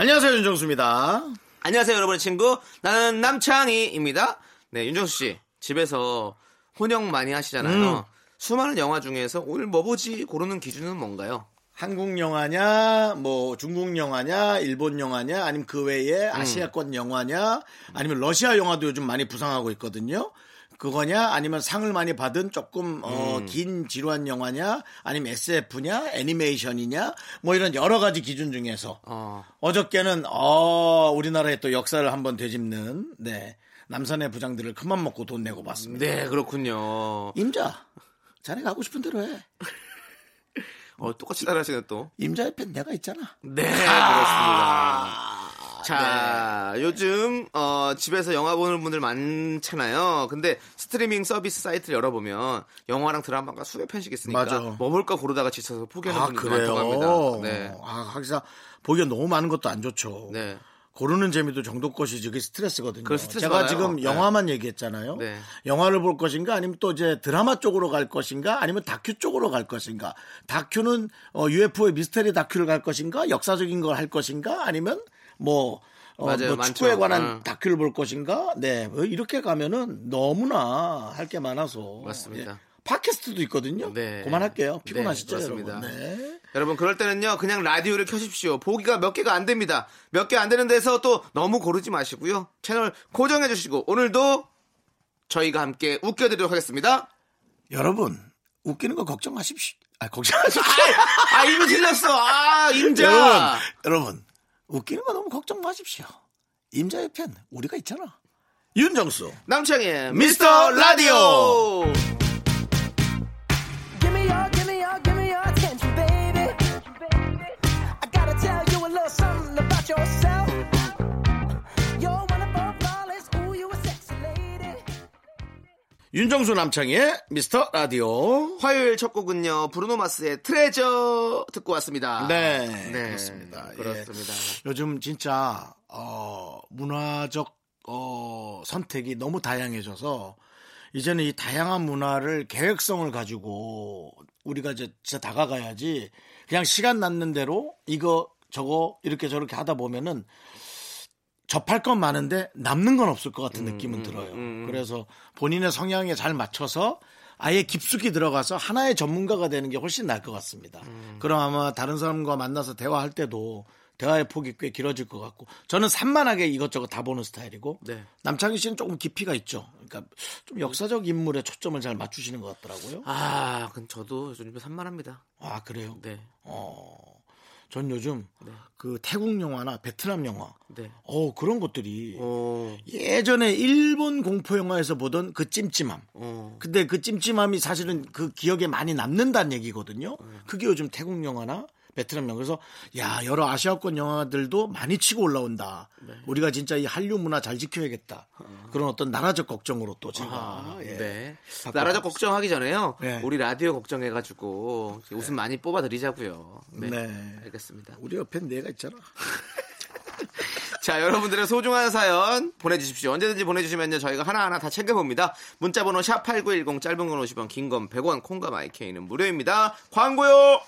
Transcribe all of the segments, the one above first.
안녕하세요 윤정수입니다. 안녕하세요, 여러분의 친구. 나는 남창희입니다. 네, 윤정수 씨. 집에서 혼영 많이 하시잖아요. 음. 수많은 영화 중에서 오늘 뭐 보지 고르는 기준은 뭔가요? 한국 영화냐, 뭐 중국 영화냐, 일본 영화냐, 아니면 그 외에 음. 아시아권 영화냐, 아니면 러시아 영화도 요즘 많이 부상하고 있거든요. 그거냐, 아니면 상을 많이 받은 조금 어, 음. 긴 지루한 영화냐, 아니면 SF냐, 애니메이션이냐, 뭐 이런 여러 가지 기준 중에서 어, 어저께는 어 우리나라의 또 역사를 한번 되짚는 네 남산의 부장들을 큰맘 먹고 돈 내고 봤습니다. 네, 그렇군요. 임자, 자네 가고 싶은 대로 해. 어, 똑같이 따라하시네 또. 임자의 팬 내가 있잖아. 네, 그렇습니다. 자, 요즘 어, 집에서 영화 보는 분들 많잖아요. 근데 스트리밍 서비스 사이트를 열어보면 영화랑 드라마가 수백 편씩 있으니까 맞아. 뭐 볼까 고르다가 지쳐서 포기하는 아 분들 그래요. 많다고 합니다. 네. 아 하기사 보기가 너무 많은 것도 안 좋죠. 네. 고르는 재미도 정도 것이지 그게 스트레스거든요. 제가 많아요. 지금 네. 영화만 얘기했잖아요. 네. 영화를 볼 것인가 아니면 또 이제 드라마 쪽으로 갈 것인가 아니면 다큐 쪽으로 갈 것인가. 다큐는 어, UFO의 미스테리 다큐를 갈 것인가 역사적인 걸 할 것인가 아니면 뭐 어, 맞아요. 뭐. 축구에 관한 어. 다큐를 볼 것인가? 네, 뭐 이렇게 가면은 너무나 할 게 많아서 맞습니다. 예. 팟캐스트도 있거든요. 네. 그만할게요. 피곤하시죠, 네, 그렇습니다. 여러분. 네. 여러분 그럴 때는요 그냥 라디오를 켜십시오 보기가 몇 개가 안 됩니다 몇 개 안 되는 데서 또 너무 고르지 마시고요 채널 고정해 주시고 오늘도 저희가 함께 웃겨드리도록 하겠습니다 여러분 웃기는 거 걱정하십시오. 아 걱정하십시오. 아 이미 틀렸어 아 임자 여러분, 여러분 웃기는 거 너무 걱정 마십시오. 임자의 편 우리가 있잖아. 윤정수 남창의 미스터 라디오. 윤정수 남창의 미스터 라디오. 화요일 첫 곡은요 브루노 마스의 트레저 듣고 왔습니다 네, 네, 그렇습니다. 예. 그렇습니다 요즘 진짜 어, 문화적 어, 선택이 너무 다양해져서 이제는 이 다양한 문화를 계획성을 가지고 우리가 이제 진짜 다가가야지 그냥 시간 났는 대로 이거 저거 이렇게 저렇게 하다 보면은 접할 건 많은데 남는 건 없을 것 같은 느낌은 들어요. 그래서 본인의 성향에 잘 맞춰서 아예 깊숙이 들어가서 하나의 전문가가 되는 게 훨씬 나을 것 같습니다. 그럼 아마 다른 사람과 만나서 대화할 때도 대화의 폭이 꽤 길어질 것 같고 저는 산만하게 이것저것 다 보는 스타일이고 네. 남창희 씨는 조금 깊이가 있죠. 그러니까 좀 역사적 인물에 초점을 잘 맞추시는 것 같더라고요. 아 그럼 저도 요즘 산만합니다 아 그래요? 네 어, 전 요즘 그 태국 영화나 베트남 영화, 네. 어 그런 것들이 오, 예전에 일본 공포 영화에서 보던 그 찜찜함. 어. 근데 그 찜찜함이 사실은 그 기억에 많이 남는다는 얘기거든요. 그게 요즘 태국 영화나 베트남 영화. 그래서 야 여러 아시아권 영화들도 많이 치고 올라온다. 우리가 진짜 이 한류 문화 잘 지켜야겠다. 그런 어떤 나라적 걱정으로 또 제가 예. 네. 나라적 걱정하기 전에요. 네. 우리 라디오 걱정해가지고 웃음 많이 뽑아드리자고요. 네. 네. 알겠습니다. 우리 옆엔 내가 있잖아. 자, 여러분들의 소중한 사연 보내주십시오. 언제든지 보내주시면요. 저희가 하나하나 다 챙겨봅니다. 문자번호 샵8910 짧은 건 50원, 긴 건 100원, 콩과 마이케이는 무료입니다. 광고요!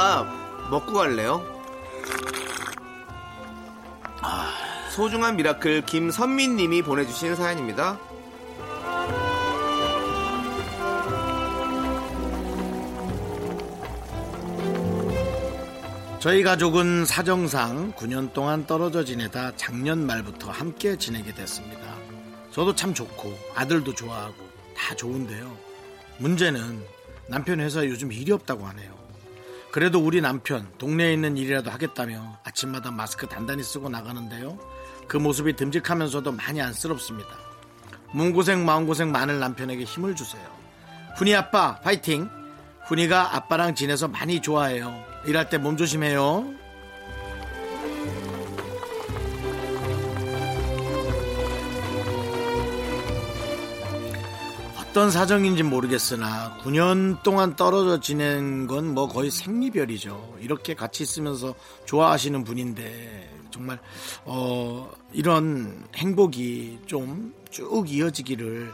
국밥 먹고 갈래요? 소중한 미라클 김선민 님이 보내주신 사연입니다. 저희 가족은 사정상 9년 동안 떨어져 지내다 작년 말부터 함께 지내게 됐습니다. 저도 참 좋고 아들도 좋아하고 다 좋은데요. 문제는 남편 회사에 요즘 일이 없다고 하네요. 그래도 우리 남편 동네에 있는 일이라도 하겠다며 아침마다 마스크 단단히 쓰고 나가는데요. 그 모습이 듬직하면서도 많이 안쓰럽습니다. 몸고생 마음고생 많은 남편에게 힘을 주세요. 훈이 아빠 파이팅! 훈이가 아빠랑 지내서 많이 좋아해요. 일할 때 몸 조심해요. 어떤 사정인지 모르겠으나 9년 동안 떨어져 지낸 건 뭐 거의 생리별이죠. 이렇게 같이 있으면서 좋아하시는 분인데 정말 어 이런 행복이 좀 쭉 이어지기를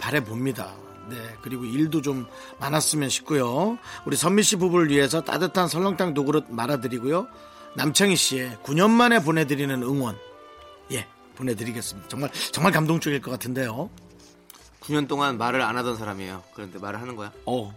바래 봅니다. 네, 그리고 일도 좀 많았으면 싶고요. 우리 선미 씨 부부를 위해서 따뜻한 설렁탕 두 그릇 말아드리고요. 남창희 씨의 9년 만에 보내드리는 응원, 예, 보내드리겠습니다. 정말 정말 감동적일 것 같은데요. 9년 동안 말을 안 하던 사람이에요. 그런데 말을 하는 거야. 어,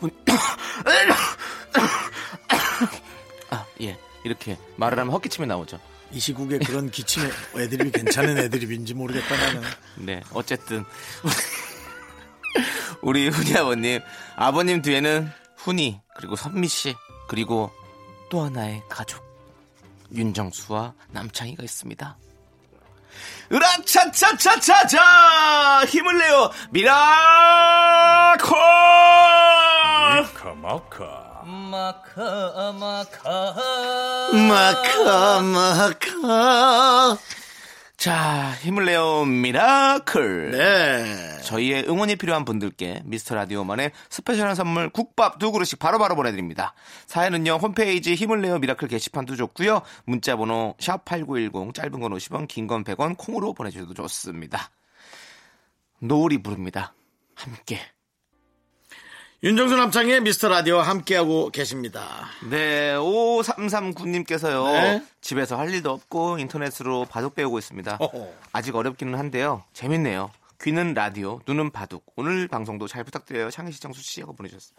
아, 예. 이렇게 말을 하면 헛기침이 나오죠. 이 시국에 그런 기침의 애드립이 괜찮은 애드립인지 모르겠다 나는. 네, 어쨌든 우리 훈이 아버님, 아버님 뒤에는 훈이 그리고 선미 씨 그리고 또 하나의 가족 윤정수와 남창희가 있습니다. 으라차차차차차! 힘을 내요. 미라클 마카 마카. 마카 마카. 마카 마카. 자 힘을 내요 미라클 네. 저희의 응원이 필요한 분들께 미스터 라디오만의 special한 선물 국밥 두 그릇씩 바로 바로 보내드립니다. 사연은요 홈페이지 힘을 내요 미라클 게시판도 좋고요. 문자번호 샵 #8910 짧은 건 50원, 긴 건 100원 콩으로 보내주셔도 좋습니다. 노을이 부릅니다. 함께. 윤정수 남창희 미스터 라디오와 함께하고 계십니다. 네, 5339님께서요. 네. 집에서 할 일도 없고 인터넷으로 바둑 배우고 있습니다. 어허. 아직 어렵기는 한데요. 재밌네요. 귀는 라디오, 눈은 바둑. 오늘 방송도 잘 부탁드려요. 창희 씨, 정수 씨 하고 보내주셨어요.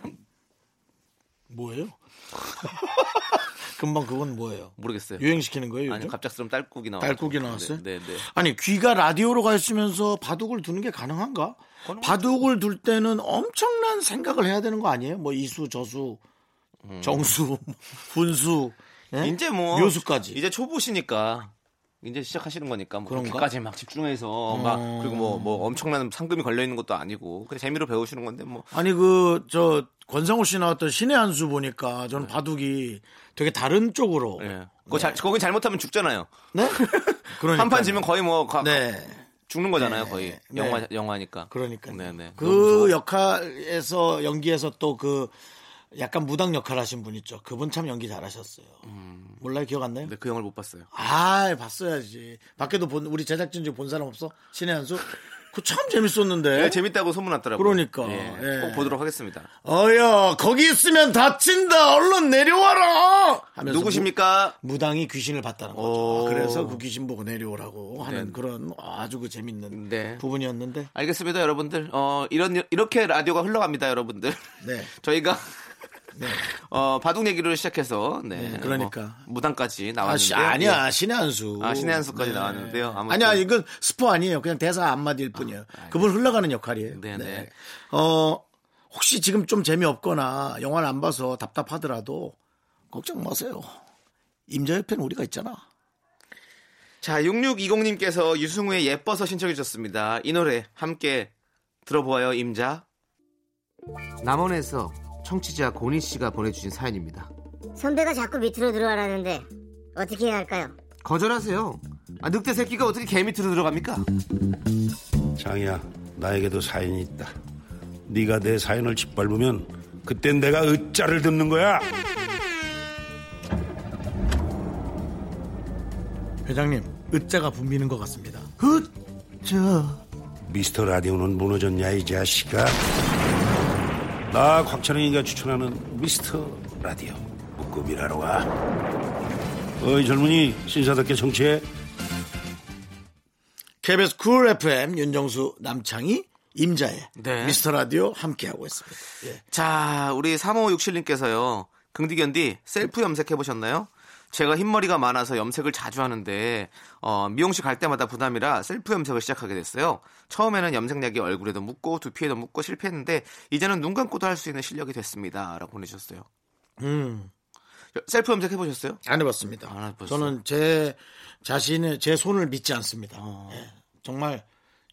뭐예요? 금방 그건 뭐예요? 모르겠어요. 유행시키는 거예요? 아니 요즘? 갑작스러운 딸꾹이 나왔 딸꾹이 나왔어요? 네, 네. 네. 아니 귀가 라디오로 가 있으면서 바둑을 두는 게 가능한가? 바둑을 둘 때는 엄청난 생각을 해야 되는 거 아니에요? 뭐 이수, 저수, 정수, 분수, 예? 이제 뭐 묘수까지. 이제 초보시니까 이제 시작하시는 거니까 뭐? 그렇게까지 막 집중해서 막 그리고 뭐뭐 엄청난 상금이 걸려 있는 것도 아니고 그냥 재미로 배우시는 건데 뭐 아니 그 저 권상우 씨 나왔던 신의 한 수 보니까 저는 바둑이 되게 다른 쪽으로 예. 그거 잘 거기 잘못하면 죽잖아요. 네? 그러니까 한판 지면 거의 뭐 가- 네. 죽는 거잖아요, 거의. 네. 영화 영화니까. 그러니까 네, 네. 그 역할에서 연기에서 또 그 약간 무당 역할 하신 분 있죠. 그분 참 연기 잘하셨어요. 몰라요, 기억 안 나요? 네, 그 영화를 못 봤어요. 아, 봤어야지. 밖에도 본 우리 제작진 중에 본 사람 없어? 신의 한수? 그 참 재밌었는데. 네, 재밌다고 소문났더라고요. 그러니까. 예, 예. 꼭 보도록 하겠습니다. 어여, 거기 있으면 다친다. 얼른 내려와라. 하면서 누구십니까? 무, 당이 귀신을 봤다는 거죠. 오. 그래서 그 귀신 보고 내려오라고 하는 네. 그런 아주 그 재밌는 네. 부분이었는데. 알겠습니다, 여러분들. 어, 이런 이렇게 라디오가 흘러갑니다, 여러분들. 네. 저희가 네. 어, 바둑 얘기를 시작해서 네. 네, 그러니까. 뭐 무당까지 아, 시, 나왔는데 아 니야. 신의 한수. 아, 신의 한 수까지 나왔는데요. 아무튼. 아, 아니야, 이건 스포 아니에요. 그냥 대사 한마디일 뿐이에요. 그분 흘러가는 역할이에요. 네, 네. 어, 혹시 지금 좀 재미없거나 영화를 안 봐서 답답하더라도 걱정 마세요. 임자 옆에는 우리가 있잖아. 자, 6620님께서 유승우의 예뻐서 신청해 주셨습니다. 이 노래 함께 들어보아요, 임자. 남원에서 청취자 고니 씨가 보내주신 사연입니다. 선배가 자꾸 밑으로 들어가라는데 어떻게 해야 할까요? 거절하세요. 아, 늑대 새끼가 어떻게 개 밑으로 들어갑니까? 장이야, 나에게도 사연이 있다. 네가 내 사연을 짓밟으면 그땐 내가 으짜를 듣는 거야. 회장님, 으자가 붐비는 것 같습니다. 미스터 라디오는 무너졌냐 이 자식아. 나 곽철영이가 추천하는 미스터 라디오 묶음이라러 와. 어이 젊은이 신사답게 정치해. KBS 쿨 FM 윤정수 남창희 임자의 네. 미스터 라디오 함께하고 있습니다. 예. 자, 우리 3567님께서요. 긍디견디 셀프 염색해 보셨나요? 제가 흰머리가 많아서 염색을 자주 하는데 어, 미용실 갈 때마다 부담이라 셀프 염색을 시작하게 됐어요. 처음에는 염색약이 얼굴에도 묻고 두피에도 묻고 실패했는데 이제는 눈 감고도 할 수 있는 실력이 됐습니다.라고 보내주셨어요. 음. 셀프 염색 해보셨어요? 안 해봤습니다. 안 해봤어요? 저는 제 자신의 제 손을 믿지 않습니다. 어. 예. 정말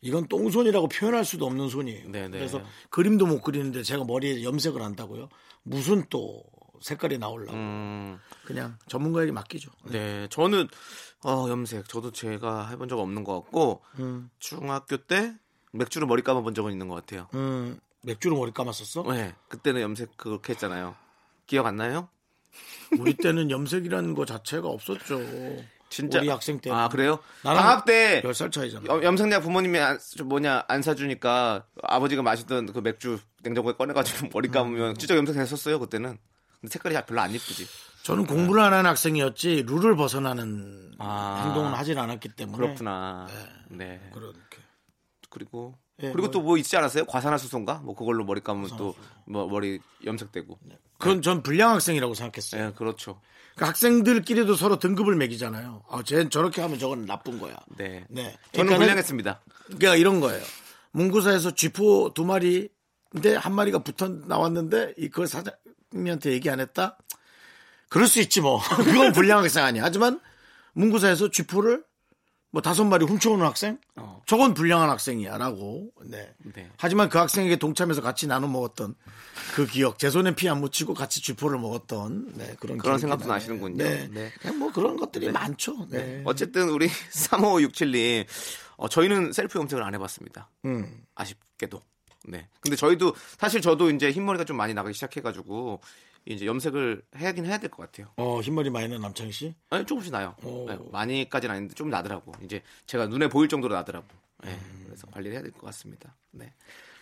이건 똥손이라고 표현할 수도 없는 손이에요. 네네. 그래서 그림도 못 그리는데 제가 머리에 염색을 한다고요? 무슨 또 색깔이 나오려고 음, 그냥 전문가에게 맡기죠. 네, 저는 어, 염색 저도 제가 해본 적 없는 것 같고 중학교 때 맥주로 머리 감아본 적은 있는 것 같아요. 음, 맥주로 머리 감았었어? 네, 그때는 염색 그렇게 했잖아요. 기억 안 나요? 우리 때는 염색이라는 거 자체가 없었죠. 진짜 우리 학생 때. 아 그래요? 방학 때 10살 차이잖아. 염- 염색약 부모님이 안, 저 뭐냐 안 사주니까 아버지가 마시던 그 맥주 냉장고에 꺼내가지고 머리 감으면 진짜 염색했었어요 그때는. 근데 색깔이 별로 안 이쁘지. 저는 공부를 안 하는 학생이었지 룰을 벗어나는 아. 행동은 하진 않았기 때문에 그렇구나. 네. 그렇게. 그리고 예, 그리고 뭐- 또 뭐 있지 않았어요? 과산화수소인가? 뭐 그걸로 머리 감으면 또 뭐 머리 염색되고. 그건 전 불량 학생이라고 생각했어요. 예, 그렇죠. 그 학생들끼리도 서로 등급을 매기잖아요. 아, 쟤는 저렇게 하면 저건 나쁜 거야. 네. 네. 저는 그러니까는 불량했습니다. 그러니까 이런 거예요. 문구사에서 쥐포 두 마리, 근데 한 마리가 붙어 나왔는데 이 그걸 사 장님한테 얘기 안 했다? 그럴 수 있지 뭐. 그건 불량 학생 아니야. 하지만 문구사에서 쥐포를 뭐 다섯 마리 훔쳐오는 학생? 어. 저건 불량한 학생이야라고. 네. 네. 하지만 그 학생에게 동참해서 같이 나눠 먹었던 그 기억, 제 손에 피 안 묻히고 같이 쥐포를 먹었던 네, 그런 그런 생각도 나네요. 나시는군요. 네. 네. 그냥 뭐 그런 것들이 많죠. 네. 어쨌든 우리 3567님 어, 저희는 셀프 염색을 안 해봤습니다. 음. 아쉽게도. 네. 근데 저희도 사실 저도 이제 흰머리가 좀 많이 나가기 시작해가지고 이제 염색을 해야긴 해야 될 것 같아요. 어, 흰머리 많이 난 남창희 씨? 아니 조금씩 나요. 오. 네, 많이까지는 아닌데 좀 나더라고. 이제 제가 눈에 보일 정도로 나더라고. 네, 음. 그래서 관리를 해야 될 것 같습니다. 네.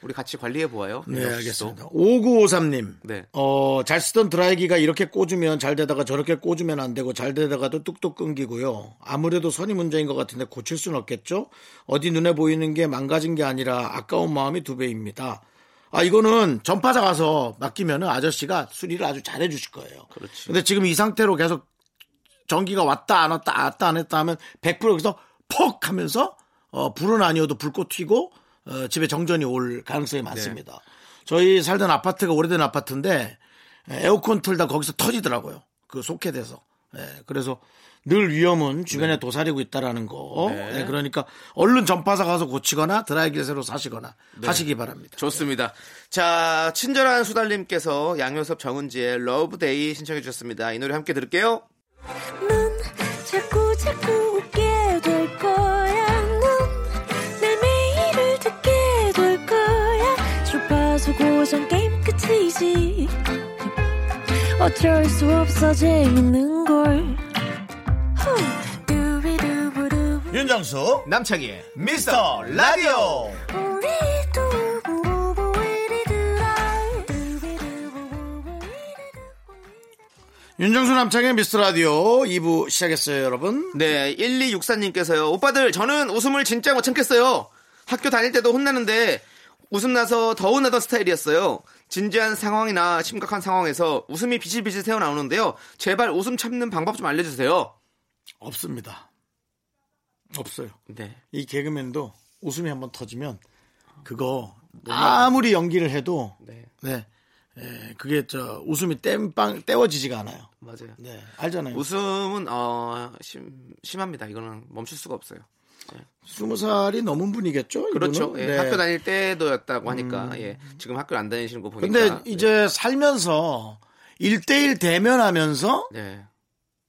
우리 같이 관리해 보아요. 네. 알겠습니다. 5953님. 네. 어, 잘 쓰던 드라이기가 이렇게 꽂으면 잘 되다가 저렇게 꽂으면 안 되고 잘 되다가도 뚝뚝 끊기고요. 아무래도 선이 문제인 것 같은데 고칠 수는 없겠죠? 어디 눈에 보이는 게 망가진 게 아니라 아까운 마음이 두 배입니다. 아, 이거는 전파자 가서 맡기면은 아저씨가 수리를 아주 잘 해 주실 거예요. 그렇지. 근데 지금 이 상태로 계속 전기가 왔다 안 왔다 왔다 안 했다 하면 100% 여기서 퍽 하면서 어, 불은 아니어도 불꽃 튀고 어, 집에 정전이 올 가능성이 많습니다. 저희 살던 아파트가 오래된 아파트인데 에어컨 틀다 거기서 터지더라고요. 그 소켓에서. 예, 그래서 늘 위험은 주변에 도사리고 있다라는 거. 네. 예, 그러니까 얼른 전파사 가서 고치거나 드라이기를 새로 사시거나 하시기 바랍니다. 좋습니다. 자, 친절한 수달님께서 양요섭 정은지의 Love Day 신청해 주셨습니다. 이 노래 함께 들을게요. 끝이지. 어쩔 수 없어 재밌는 걸. 후. 두비두부두. 윤정수 남창희의 미스터 라디오. 윤정수 남창의 미스터 라디오 2부 시작했어요 여러분. 네, 1264님께서요. 오빠들, 저는 웃음을 진짜 못 참겠어요. 학교 다닐 때도 혼나는데 웃음 나서 더 혼나던 스타일이었어요. 진지한 상황이나 심각한 상황에서 웃음이 비실비실 새어 나오는데요. 제발 웃음 참는 방법 좀 알려주세요. 없습니다. 없어요. 네. 이 개그맨도 웃음이 한번 터지면 그거 아무리 연기를 해도 네. 네. 에, 그게 저 웃음이 땜빵 떼워지지가 않아요. 맞아요. 네. 알잖아요. 웃음은, 어, 심, 심합니다. 이거는 멈출 수가 없어요. 스무 살이 넘은 분이겠죠? 그렇죠. 예, 네. 학교 다닐 때도였다고 하니까, 예. 지금 학교 안 다니시는 거 보니까. 근데 이제 살면서 일대일 대면하면서 네.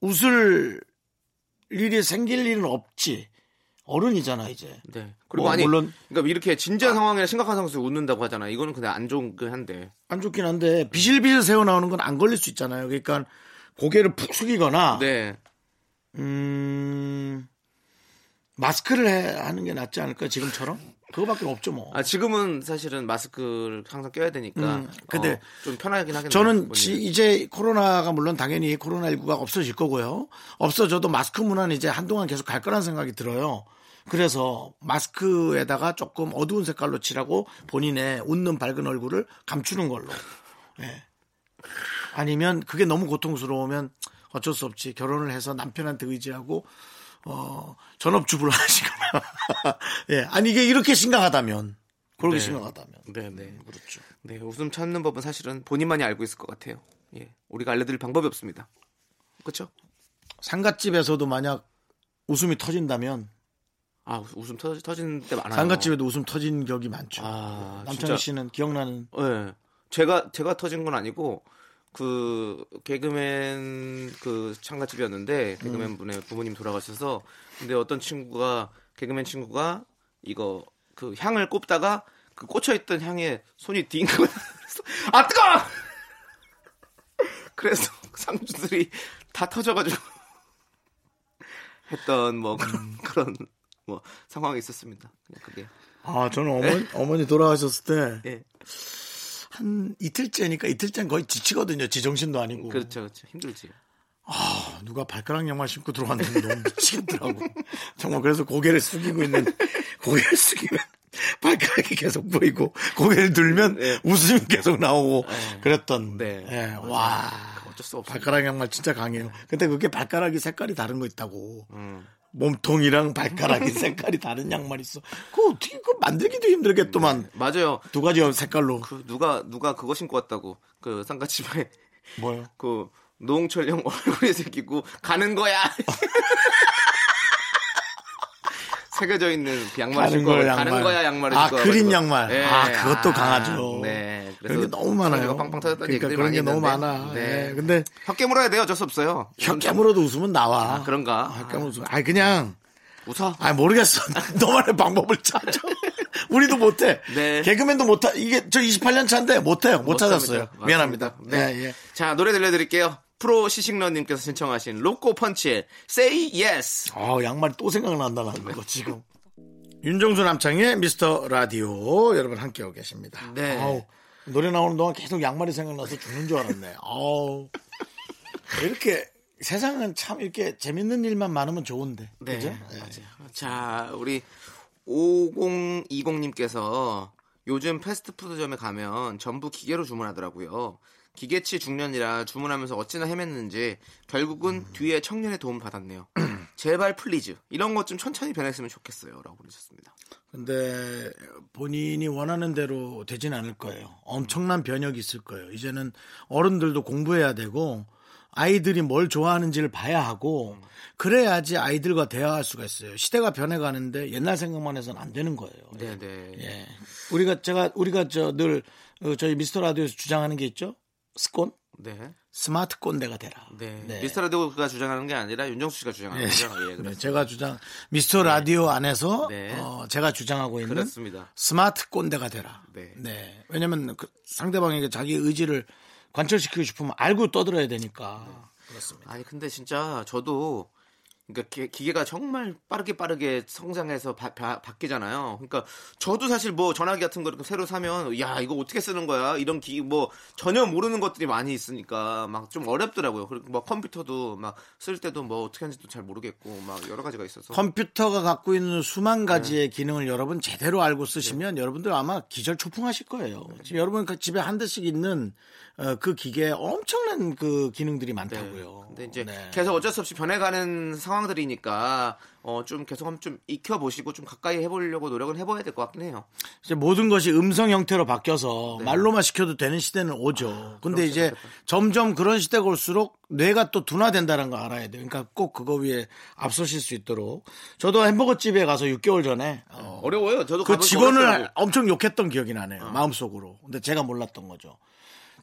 웃을 일이 생길 일은 없지. 어른이잖아, 이제. 네. 그리고 뭐, 아니, 물론- 그러니까 이렇게 진지한 상황이나 심각한 상황에서 웃는다고 하잖아. 이거는 그냥 안 좋은 그 한데. 안 좋긴 한데 비실비실 새어 나오는 건 안 걸릴 수 있잖아요. 그러니까 고개를 푹 숙이거나 네. 음, 마스크를 해, 하는 게 낫지 않을까, 지금처럼? 그거밖에 없죠, 뭐. 아, 지금은 사실은 마스크를 항상 껴야 되니까. 음, 근데 어, 좀 편하긴 하겠네요. 저는. 지- 이제 코로나가 물론 당연히 코로나 19가 없어질 거고요. 없어져도 마스크 문화는 이제 한동안 계속 갈 거란 생각이 들어요. 그래서 마스크에다가 조금 어두운 색깔로 칠하고 본인의 웃는 밝은 얼굴을 감추는 걸로. 예. 아니면 그게 너무 고통스러우면 어쩔 수 없지. 결혼을 해서 남편한테 의지하고 어 전업주부를 하시거나 예 아니 이게 이렇게 심각하다면 그렇게 네. 심각하다면 네, 네. 그렇죠. 네, 웃음 찾는 법은 사실은 본인만이 알고 있을 것 같아요. 예. 우리가 알려드릴 방법이 없습니다. 그렇죠? 상갓집에서도 만약 웃음이 터진다면 아, 웃음 터, 터지는 때 많아요. 상갓집에도 웃음 터진 격이 많죠. 아, 남창희. 씨는 기억나는 예. 제가 제가 터진 건 아니고 그 개그맨 그 창가집이었는데 개그맨 분의 부모님 돌아가셔서 근데 어떤 친구가 개그맨 친구가 이거 그 향을 꼽다가 그 꽂혀 있던 향에 손이. 그래서 아 뜨거! 그래서 상주들이 다 터져가지고 했던 뭐 그런, 그런 뭐 상황이 있었습니다. 그냥 그게 아 저는 어머니 어머니 돌아가셨을 때예 한 이틀째니까 이틀째는 거의 지치거든요. 지정신도 아니고. 그렇죠 그렇죠 힘들지. 아, 누가 발가락 양말 신고 들어왔는데 너무 미치겠더라고. 정말 그래서 고개를 숙이고 있는 고개를 숙이면 발가락이 계속 보이고 고개를 들면 네. 웃음이 계속 나오고 그랬던. 네. 예, 와. 어쩔 수 없어. 발가락 양말 진짜 강해요. 근데 그게 발가락이 색깔이 다른 거 있다고. 음. 몸통이랑 발가락이 색깔이 다른 양말 있어. 그거 어떻게 그 만들기도 힘들겠더만. 맞아요. 두 가지 색깔로. 그 누가 누가 그거 신고 왔다고 그 상가집에 뭐요? 그 노홍철 형 얼굴이 새기고 가는 거야. 새겨져 있는 그 양말 신고 가는 양말. 거야 양말을 아, 신고 그린 와가지고. 양말. 예. 아, 그것도 아, 강하죠. 네. 그런 게 너무 많아요. 빵빵 터졌다는 그러니까 얘기들이 그런 게 너무 있는데. 많아. 네. 예, 근데 혀 깨 물어야 돼요. 어쩔 수 없어요. 혀 깨 물어도 웃으면 나와. 아, 그런가? 혀 깨 물어 웃으면. 아니, 그냥. 웃어. 아 모르겠어. 너만의 방법을 찾아. 우리도 못해. 네. 개그맨도 못하. 이게 저 28년 차인데 못해요. 못, 못 찾았어요. 합니다. 미안합니다. 네. 네. 예. 자 노래 들려드릴게요. 프로 시식러님께서 신청하신 로꼬 펀치의 Say Yes. 아 양말이 또 생각난다는 거 지금. 윤정수 남창의 미스터 라디오 여러분 함께하고 계십니다. 네. 아우, 노래 나오는 동안 계속 양말이 생각나서 죽는 줄 알았네. 아우. 이렇게 세상은 참 이렇게 재밌는 일만 많으면 좋은데. 네, 그죠? 맞아요. 자, 우리 5020님께서 요즘 패스트푸드점에 가면 전부 기계로 주문하더라고요. 기계치 중년이라 주문하면서 어찌나 헤맸는지 결국은 뒤에 청년의 도움 받았네요. 제발 please 이런 것 좀 천천히 변했으면 좋겠어요라고 보내셨습니다. 근데 본인이 원하는 대로 되진 않을 거예요. 엄청난 변혁이 있을 거예요. 이제는 어른들도 공부해야 되고 아이들이 뭘 좋아하는지를 봐야 하고 그래야지 아이들과 대화할 수가 있어요. 시대가 변해가는데 옛날 생각만 해서는 안 되는 거예요. 네, 네. 예. 우리가 제가 우리가 저 늘 저희 미스터 라디오에서 주장하는 게 있죠. 스꼰 네. 스마트 꼰대가 되라. 네. 네. 미스터 라디오가 주장하는 게 아니라 윤정수 씨가 주장하는 예. 거죠. 예, 네, 그렇습니다. 제가 주장 미스터 라디오 안에서 네. 어, 제가 주장하고 있는 그렇습니다. 스마트 꼰대가 되라. 네. 왜냐면 그 상대방에게 자기 의지를 관철시키고 싶으면 알고 떠들어야 되니까. 그렇습니다. 아니 근데 진짜 저도 그러니까 기- 기계가 정말 빠르게 빠르게 성장해서 바, 뀌잖아요 그러니까 저도 사실 뭐 전화기 같은 거 새로 사면 야 이거 어떻게 쓰는 거야 이런 기뭐 전혀 모르는 것들이 많이 있으니까 막 좀 어렵더라고요. 그리고 뭐 컴퓨터도 막 쓸 때도 뭐 어떻게 하는지도 잘 모르겠고 막 여러 가지가 있어서 컴퓨터가 갖고 있는 수만 네. 가지의 기능을 여러분 제대로 알고 쓰시면 여러분들 아마 기절 초풍하실 거예요. 네. 지금 여러분 그 집에 한 대씩 있는 어, 그 기계에 엄청난 그 기능들이 많다고요. 근데 이제 네. 계속 어쩔 수 없이 변해가는 상황 들이니까 어 좀 계속 한번 좀 익혀 보시고 좀 가까이 해보려고 노력은 해봐야 될 것 같긴 해요. 이제 모든 것이 음성 형태로 바뀌어서 말로만 시켜도 되는 시대는 오죠. 근데 이제 점점 그런 시대가 올수록 뇌가 또 둔화된다는 거 알아야 돼요. 그러니까 꼭 그거 위에 앞서실 수 있도록. 저도 햄버거 집에 가서 6개월 전에 어, 어려워요. 저도 그 직원을 어렵더라고요. 엄청 욕했던 기억이 나네요. 마음속으로. 근데 제가 몰랐던 거죠.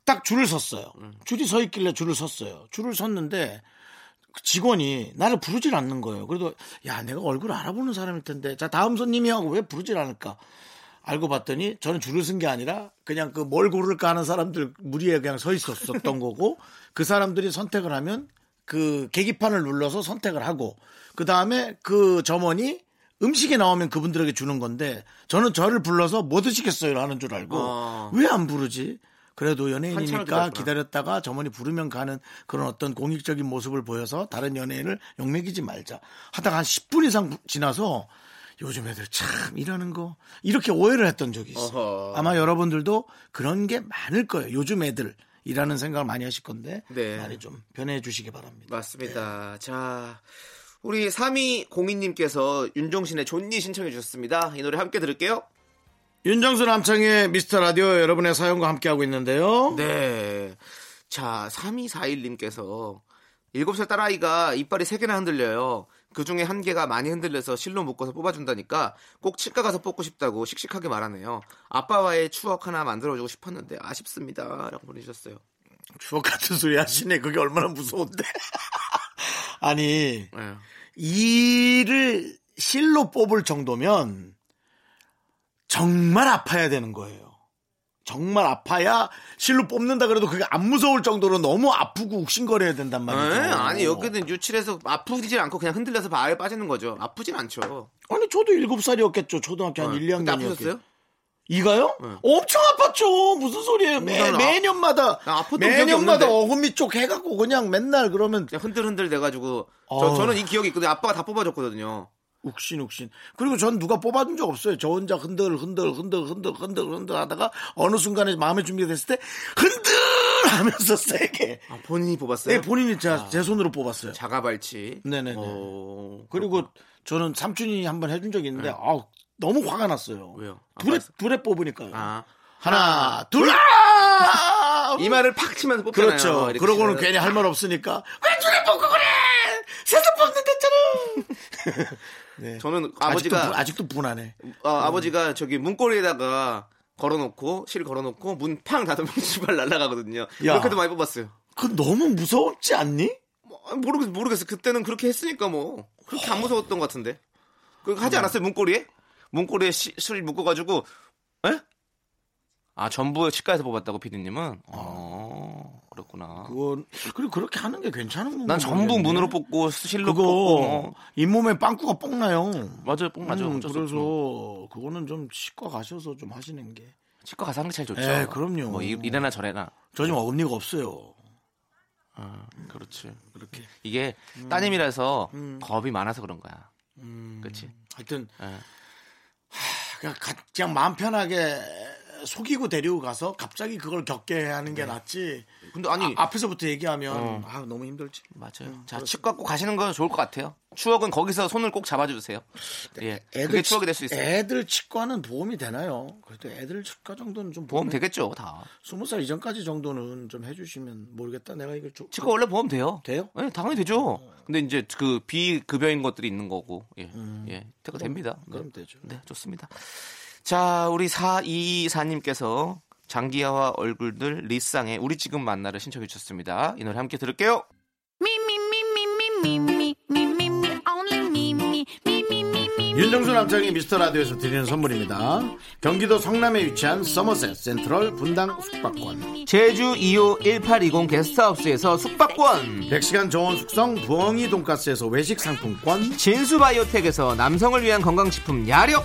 딱 줄을 섰어요. 줄이 서 있길래 줄을 섰어요. 줄을 섰는데 그 직원이 나를 부르질 않는 거예요. 그래도 야 내가 얼굴 알아보는 사람일 텐데 자 다음 손님이 하고 왜 부르질 않을까? 알고 봤더니 저는 줄을 쓴 게 아니라 그냥 그 뭘 고를까 하는 사람들 무리에 그냥 서 있었었던 거고 그 사람들이 선택을 하면 그 계기판을 눌러서 선택을 하고 그 다음에 그 점원이 음식이 나오면 그분들에게 주는 건데 저는 저를 불러서 뭐 드시겠어요 하는 줄 알고 어. 왜안 부르지? 그래도 연예인이니까. 기다렸다가 점원이 부르면 가는 그런 어떤 공익적인 모습을 보여서 다른 연예인을 욕먹이지 말자. 하다가 한 10분 이상 지나서 요즘 애들 참 일하는 거 이렇게 오해를 했던 적이 있어. 요 어허. 아마 여러분들도 그런 게 많을 거예요. 요즘 애들 일하는 생각을 많이 하실 건데 네. 많이 좀 변해 주시기 바랍니다. 맞습니다. 자, 우리 3202님께서 윤종신의 존니 신청해 주셨습니다. 이 노래 함께 들을게요. 윤정수 남창의 미스터 라디오 여러분의 사연과 함께하고 있는데요. 네. 자, 3241님께서 7살 딸아이가 이빨이 3개나 흔들려요. 그 중에 한 개가 많이 흔들려서 실로 묶어서 뽑아준다니까 꼭 치과 가서 뽑고 싶다고 씩씩하게 말하네요. 아빠와의 추억 하나 만들어주고 싶었는데 아쉽습니다. 라고 보내주셨어요. 추억 같은 소리 하시네. 그게 얼마나 무서운데. 아니, 네. 이를 실로 뽑을 정도면 정말 아파야 되는 거예요. 정말 아파야 실로 뽑는다 그래도 그게 안 무서울 정도로 너무 아프고 욱신거려야 된단 말이죠. 네, 아니 여기는 유출해서 아프지 않고 그냥 흔들려서 발에 빠지는 거죠. 아프진 않죠. 아니 저도 일곱 살이었겠죠. 초등학교 한 네. 1, 2학년이었겠죠. 그때 아프셨어요? 이가요? 네. 엄청 아팠죠. 무슨 소리예요? 매, 매년마다 매년마다. 어금니 쪽 해갖고 그냥 맨날 그러면 그냥 흔들흔들 돼가지고 저, 어. 저 는 이 기억이 있거든요. 아빠가 다 뽑아줬거든요. 욱신 욱신. 그리고 전 누가 뽑아준 적 없어요. 저 혼자 흔들 흔들 흔들 흔들 흔들 흔들 하다가 어느 순간에 마음의 준비가 됐을 때 흔들 하면서 세게. 아, 본인이 뽑았어요? 네, 본인이 제, 제 손으로 뽑았어요. 자가발치. 네네네. 어, 그리고 저는 삼촌이 한번 해준 적이 있는데 아우, 너무 화가 났어요. 네. 왜요? 둘에, 아빠였어요? 둘에 뽑으니까요. 아 하나, 둘, 아! 이마를 팍 치면서 뽑잖아요. 그렇죠. 그러고는. 괜히 할 말 없으니까 왜 둘에 뽑고 그래! 세서 뽑는댔잖아! 네. 저는 아직도, 아버지가 분- 아직도 분하네. 어, 아버지가 저기 문고리에다가 걸어놓고 실 걸어놓고 문 팡 닫으면 신발 날아가거든요. 그렇게도 많이 뽑았어요. 그 너무 무서웠지 않니? 뭐, 모르겠어 모르겠어. 그때는 그렇게 했으니까 뭐 그렇게 안 무서웠던 것 같은데. 그 하지 않았어요 문고리에? 문고리에 시- 실 묶어가지고 에? 아 전부 치과에서 뽑았다고 피디님은. 어 그렇구나. 그건 그리고 그렇게 하는 게 괜찮은 건가? 난 전부 모르겠네. 문으로 뽑고 실로 그거 뽑고 뭐. 잇몸에 빵꾸가 뽕 나요. 맞아요, 뽕 나죠. 음, 그래서. 그거는 좀 치과 가셔서 좀 하시는 게. 치과 가서 하는 게 제일 좋죠. 예, 그럼요. 뭐 이- 이래나 저래나. 저 지금 어금니가 없어요. 아, 그렇지. 그렇게. 이게 음. 따님이라서 겁이 많아서 그런 거야. 그렇지. 하여튼 예. 그냥, 가- 그냥 마음 편하게 속이고 데리고 가서 갑자기 그걸 겪게 하는 게 낫지. 근데 아니 아, 앞에서부터 얘기하면 어. 아 너무 힘들지. 맞아요. 자 치과 꼭 가시는 거 좋을 것 같아요. 추억은 거기서 손을 꼭 잡아주세요. 예, 그게 추억이 될 수 있어요. 애들 치과는 보험이 되나요? 그래도 애들 치과 정도는 좀 보험 되겠죠, 다. 스무 살 이전까지 정도는 좀 해주시면 모르겠다. 내가 이걸 좀 치과 원래 보험 돼요. 돼요? 네, 당연히 되죠. 근데 이제 그 비급여인 것들이 있는 거고, 예, 예, 되가 됩니다. 네. 음. 그럼 되죠. 네, 좋습니다. 자, 우리 4224님께서 장기하와 얼굴들 리쌍의 우리 지금 만나를 신청해 주셨습니다. 이 노래 함께 들을게요. 윤정수 남창희 미스터 라디오에서 드리는 선물입니다. 경기도 성남에 위치한 서머셋 센트럴 분당 숙박권. 제주 2호 1820 게스트하우스에서 숙박권. 100시간 좋은 숙성 부엉이 돈가스에서 외식 상품권. 진수 바이오텍에서 남성을 위한 건강식품 야력.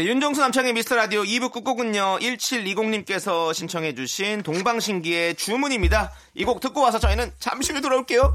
네, 윤정수 남창의 미스터 라디오 2부 끝곡은요, 1720님께서 신청해주신 동방신기의 주문입니다. 이 곡 듣고 와서 저희는 잠시 후에 돌아올게요.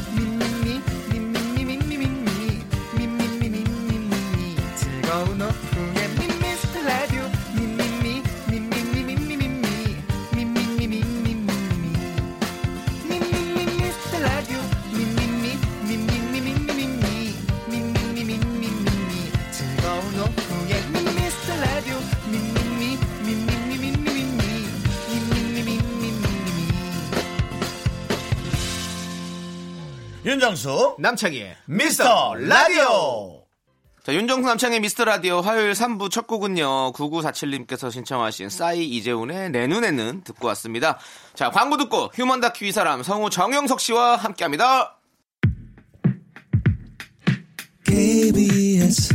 윤정수 남창희의 미스터 라디오 자, 윤정수 남창의 미스터 라디오 화요일 3부 첫 곡은요, 9947님께서 신청하신 싸이 이재훈의 내 눈에는 듣고 왔습니다. 자, 광고 듣고 휴먼 다큐 이 사람 성우 정영석 씨와 함께 합니다. KBS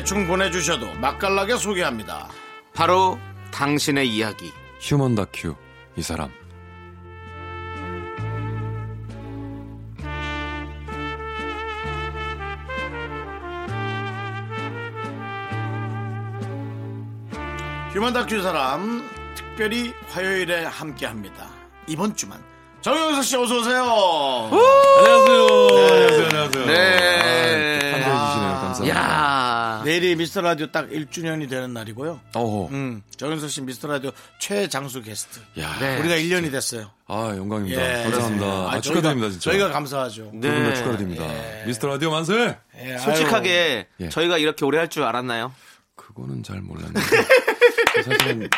대충 보내주셔도 맛깔나게 소개합니다. 바로 당신의 이야기. 휴먼 다큐 이 사람 휴먼 다큐 사람 특별히 화요일에 함께합니다. 이번 주만 정영석 씨 어서 오세요. 안녕하세요 안녕하세요 안녕하세요 네. 환대해 주시네요 감사합니다 야 내일이 미스터 라디오 딱 1주년이 되는 날이고요. 어허 음, 정영석 씨 미스터 라디오 최장수 게스트. 야, 우리가 1년이 됐어요. 아 영광입니다 예. 감사합니다 아, 아, 저희가- 축하드립니다 진짜 저희가 감사하죠. 네. 두분다 축하드립니다 미스터 라디오 만세 예, 솔직하게 예. 저희가 이렇게 오래 할 줄 알았나요? 그거는 잘 몰랐는데 사실은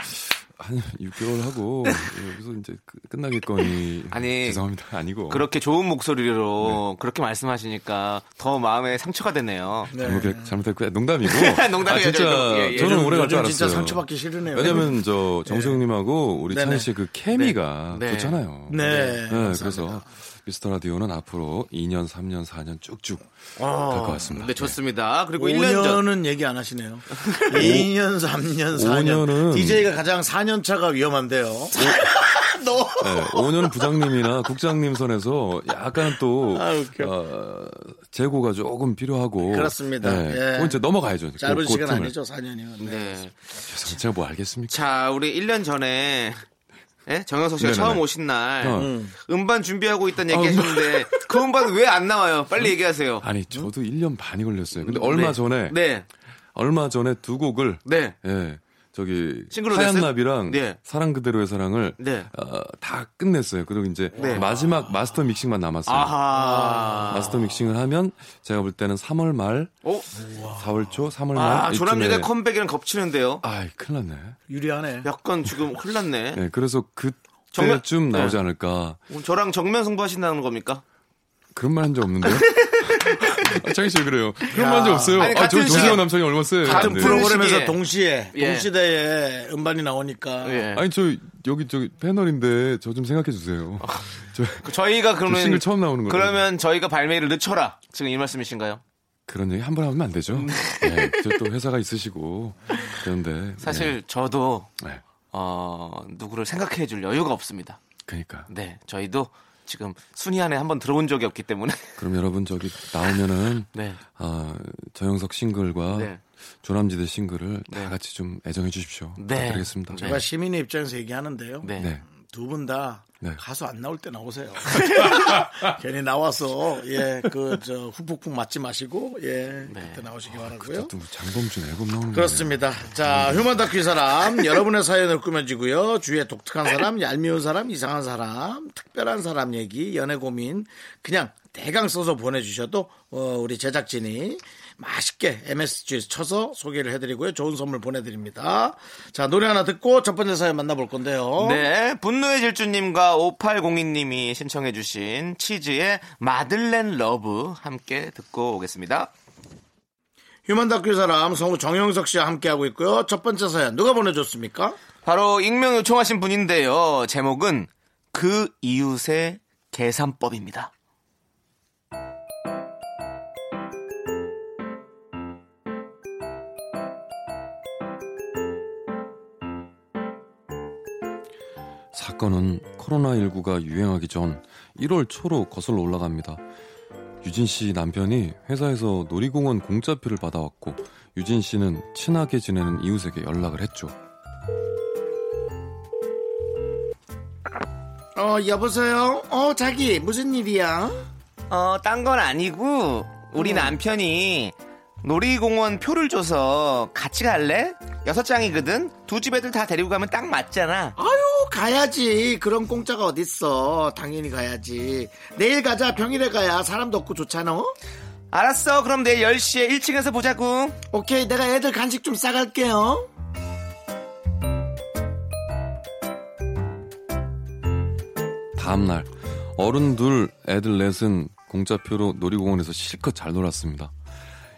한 6개월 하고 여기서 이제 그- 끝나겠거니 아니, 죄송합니다 아니고 그렇게 좋은 목소리로 그렇게 말씀하시니까 더 마음에 상처가 되네요. 잘못 잘못했고 농담이고 농담이에요, 아, 진짜. 예, 예. 저는 오래 갈줄 요즘 알았어요 진짜 상처받기 싫으네요. 왜냐면 저 정수영님하고 우리. 찬희 씨 그 케미가 네. 좋잖아요. 네. 네, 그래서 미스터 라디오는 앞으로 2년, 3년, 4년 쭉쭉 갈것 같습니다. 네, 좋습니다. 그리고 1년 전 5년은 얘기 안 하시네요. 2년, 3년, 4년. 5년은 DJ가 가장 4년 차가 위험한데요. 너. 네, 5년은 부장님이나 국장님 선에서 약간 또 아. 어, 재고가 조금 필요하고 그렇습니다. 네, 예. 이제 넘어가야죠. 짧은 그- 그 시간 틈을. 아니죠, 4년이면. 네. 죄송해요. 제가 뭐 알겠습니까? 자, 우리 1년 전에 예? 정영석 씨가 네네네. 처음 오신 날 어. 음. 반 준비하고 있다는 얘기 하셨는데 그 음반 왜 안 나와요? 빨리 얘기하세요. 아니 저도 1년 반이 걸렸어요. 근데 얼마 네. 전에 네. 얼마 전에 두 곡을 네. 예. 저기 싱글로 하얀 냈어요? 나비랑 네. 사랑 그대로의 사랑을 네. 어, 다 끝냈어요. 그리고 이제 네. 마지막 마스터 믹싱만 남았어요. 아하. 마스터 믹싱을 하면 제가 볼 때는 3월 말, 어? 4월 초, 3월 말 아, 조남지대 이쯤에 컴백이랑 겹치는데요. 아이 큰일 났네. 유리하네. 약간 지금 흘났네. 네, 그래서 그때쯤 나오지 네. 않을까. 저랑 정면 승부하신다는 겁니까? 그런 말 한 적 없는데요? 아, 창희 씨왜 그래요? 그런 말한적 없어요. 아니, 아, 저 조세호 남성이 얼마 세 같은 네. 프로그램에서. 동시에, 예. 동시대에 음반이 나오니까. 예. 아니 저 여기 저기 패널인데 저 좀 생각해 주세요. 저그 저희가 저 그러면 싱글 처음 나오는 거예요. 그러면 저희가 발매를 늦춰라. 지금 이 말씀이신가요? 그런 얘기 한 번 하면 안 되죠. 네, 저또 회사가 있으시고 그런데 사실 저도 네. 네, 어, 누구를 생각해 줄 여유가 없습니다. 그러니까 네, 저희도 지금 순위 안에 한번 들어온 적이 없기 때문에. 그럼 여러분 저기 나오면은 네. 아, 저영석 싱글과 네. 조남지대 싱글을 네. 다 같이 좀 애정해 주십시오. 네. 부탁드리겠습니다. 제가 시민의 입장에서 얘기하는데요. 네. 네. 두분다 네. 가수 안 나올 때 나오세요. 괜히 나와서 예 그 저 후폭풍 맞지 마시고 예 네. 그때 나오시기 바라고요. 또 장범준 앨범 나오는. 그렇습니다. 자, 휴먼 다큐 이 사람, 여러분의 사연을 꾸며주고요. 주위에 독특한 사람, 얄미운 사람, 이상한 사람, 특별한 사람 얘기, 연애 고민, 그냥 대강 써서 보내주셔도, 어, 우리 제작진이 맛있게 MSG에 쳐서 소개를 해드리고요. 좋은 선물 보내드립니다. 자, 노래 하나 듣고 첫 번째 사연 만나볼 건데요. 네, 분노의 질주님과 5802님이 신청해주신 치즈의 Madeleine Love 함께 듣고 오겠습니다. 휴먼 다큐 이 사람, 성우 정영석 씨와 함께하고 있고요. 첫 번째 사연, 누가 보내줬습니까? 바로 익명 요청하신 분인데요. 제목은 그 이웃의 계산법입니다. 사건은 코로나19가 유행하기 전 1월 초로 거슬러 올라갑니다. 유진 씨 남편이 회사에서 놀이공원 공짜표를 받아왔고 유진 씨는 친하게 지내는 이웃에게 연락을 했죠. 어, 여보세요? 어, 자기, 무슨 일이야? 어, 딴 건 아니고, 우리 남편이 놀이공원 표를 줘서 같이 갈래? 여섯 장이거든. 두 집 애들 다 데리고 가면 딱 맞잖아. 아유 가야지 그런 공짜가 어딨어 당연히 가야지 내일 가자 평일에 가야 사람도 없고 좋잖아 어? 알았어. 그럼 내일 10시에 1층에서 보자고. 오케이 내가 애들 간식 좀 싸갈게요 다음날 어른 둘, 애들 넷은 공짜표로 놀이공원에서 실컷 잘 놀았습니다.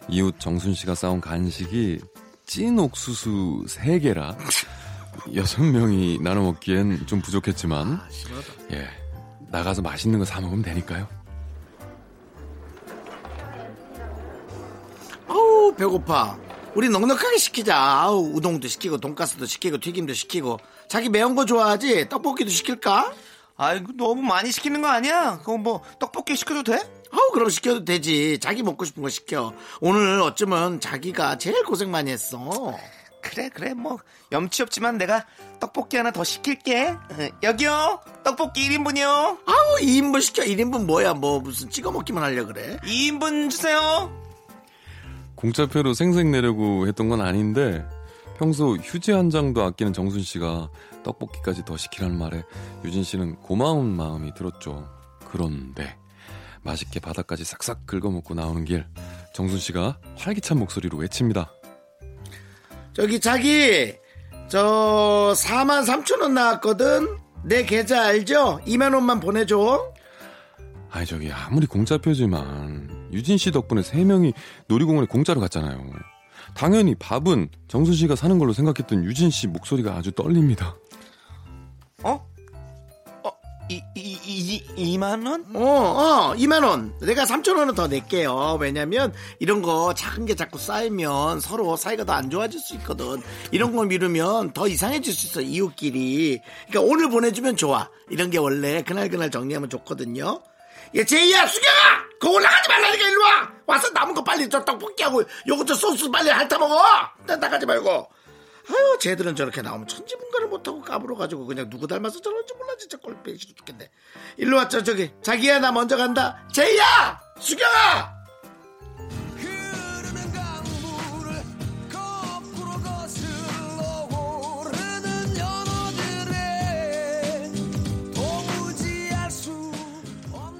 이웃 정순 씨가 싸온 간식이 찐 옥수수 3개라 여섯 명이 나눠 먹기엔 좀 부족했지만 예 나가서 맛있는 거 사 먹으면 되니까요. 아우 배고파 우리 넉넉하게 시키자 아우 우동도 시키고 돈가스도 시키고 튀김도 시키고 자기 매운 거 좋아하지 떡볶이도 시킬까? 아이고, 너무 많이 시키는 거 아니야? 그거 뭐, 떡볶이 시켜도 돼? 아우 그럼 시켜도 되지 자기 먹고 싶은 거 시켜 오늘 어쩌면 자기가 제일 고생 많이 했어 그래, 그래. 뭐, 염치 없지만 내가 떡볶이 하나 더 시킬게. 어, 여기요. 떡볶이 1인분이요. 아우 2인분 시켜 1인분 뭐야 뭐 무슨 찍어 먹기만 하려 그래 2인분 주세요. 공짜표로 생색 내려고 했던 건 아닌데 평소 휴지 한 장도 아끼는 정순 씨가 떡볶이까지 더 시키라는 말에 유진 씨는 고마운 마음이 들었죠. 그런데 맛있게 바닥까지 싹싹 긁어먹고 나오는 길 정순 씨가 활기찬 목소리로 외칩니다. 저기 자기 저 4만 3천 원 나왔거든 내 계좌 알죠? 2만 원만 보내줘 아니 저기 아무리 공짜표지만 유진 씨 덕분에 세 명이 놀이공원에 공짜로 갔잖아요. 당연히 밥은 정순 씨가 사는 걸로 생각했던 유진 씨 목소리가 아주 떨립니다. 어? 이, 이, 이, 2만 원? 어, 어, 2만 원. 내가 3천 원은 더 낼게요. 왜냐면, 이런 거 작은 게 자꾸 쌓이면 서로 사이가 더 안 좋아질 수 있거든. 이런 거 미루면 더 이상해질 수 있어, 이웃끼리. 그러니까 오늘 보내주면 좋아. 이런 게 원래 그날 그날 정리하면 좋거든요. 야, 제이야, 수경아! 그거 올라가지 말라니까, 일로 와! 와서 남은 거 빨리 저 떡볶이하고 저 소스 빨리 핥아 먹어! 나 나가지 말고. 아유, 쟤들은 저렇게 나오면 천지분간을 못하고 까불어 가지고 그냥 누구 닮아서 저런지 몰라 진짜 꼴빼기 싫어 죽겠네. 일로 왔죠 저기 자기야 나 먼저 간다. 제이야, 수경아.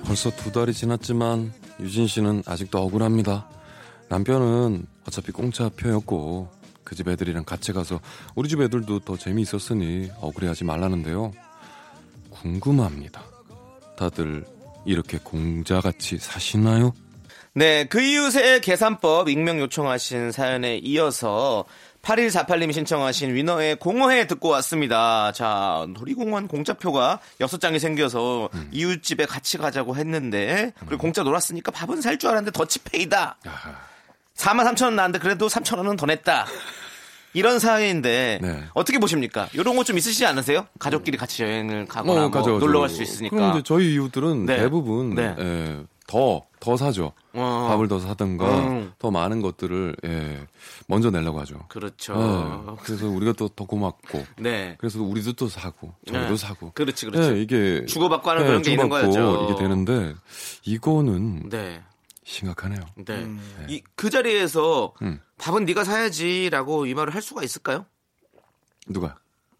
벌써 두 달이 지났지만 유진 씨는 아직도 억울합니다. 남편은 어차피 공짜 표였고 그 집 애들이랑 같이 가서 우리 집 애들도 더 재미있었으니 억울해하지 말라는데요. 궁금합니다. 다들 이렇게 공자같이 사시나요? 네, 그 이웃의 계산법 익명 요청하신 사연에 이어서 8148님이 신청하신 위너의 공허해 듣고 왔습니다. 자, 놀이공원 공짜표가 6장이 생겨서 이웃집에 같이 가자고 했는데, 그리고 공짜 놀았으니까 밥은 살 줄 알았는데 더치페이다. 4만 3천 원 나왔는데 그래도 3천 원은 더 냈다. 이런 사연인데 네. 어떻게 보십니까? 이런 거 좀 있으시지 않으세요? 가족끼리 같이 여행을 가거나 뭐 가죠, 가죠. 놀러 갈 수 있으니까. 그럼 이제 저희 이웃들은 네. 대부분 네. 예, 더, 더 사죠. 어. 밥을 더 사든가 음. 더 많은 것들을 예, 먼저 내려고 하죠. 그렇죠. 예, 그래서 우리가 또 더 고맙고 네. 그래서 우리도 또 사고 저희도 네. 사고 그렇지, 그렇지. 예, 이게 주고받고 하는 그런 게 있는 거죠. 이게 되는데 이거는 네. 심각하네요. 네. 이, 그 자리에서 음. 밥은 네가 사야지라고 이 말을 할 수가 있을까요? 누가?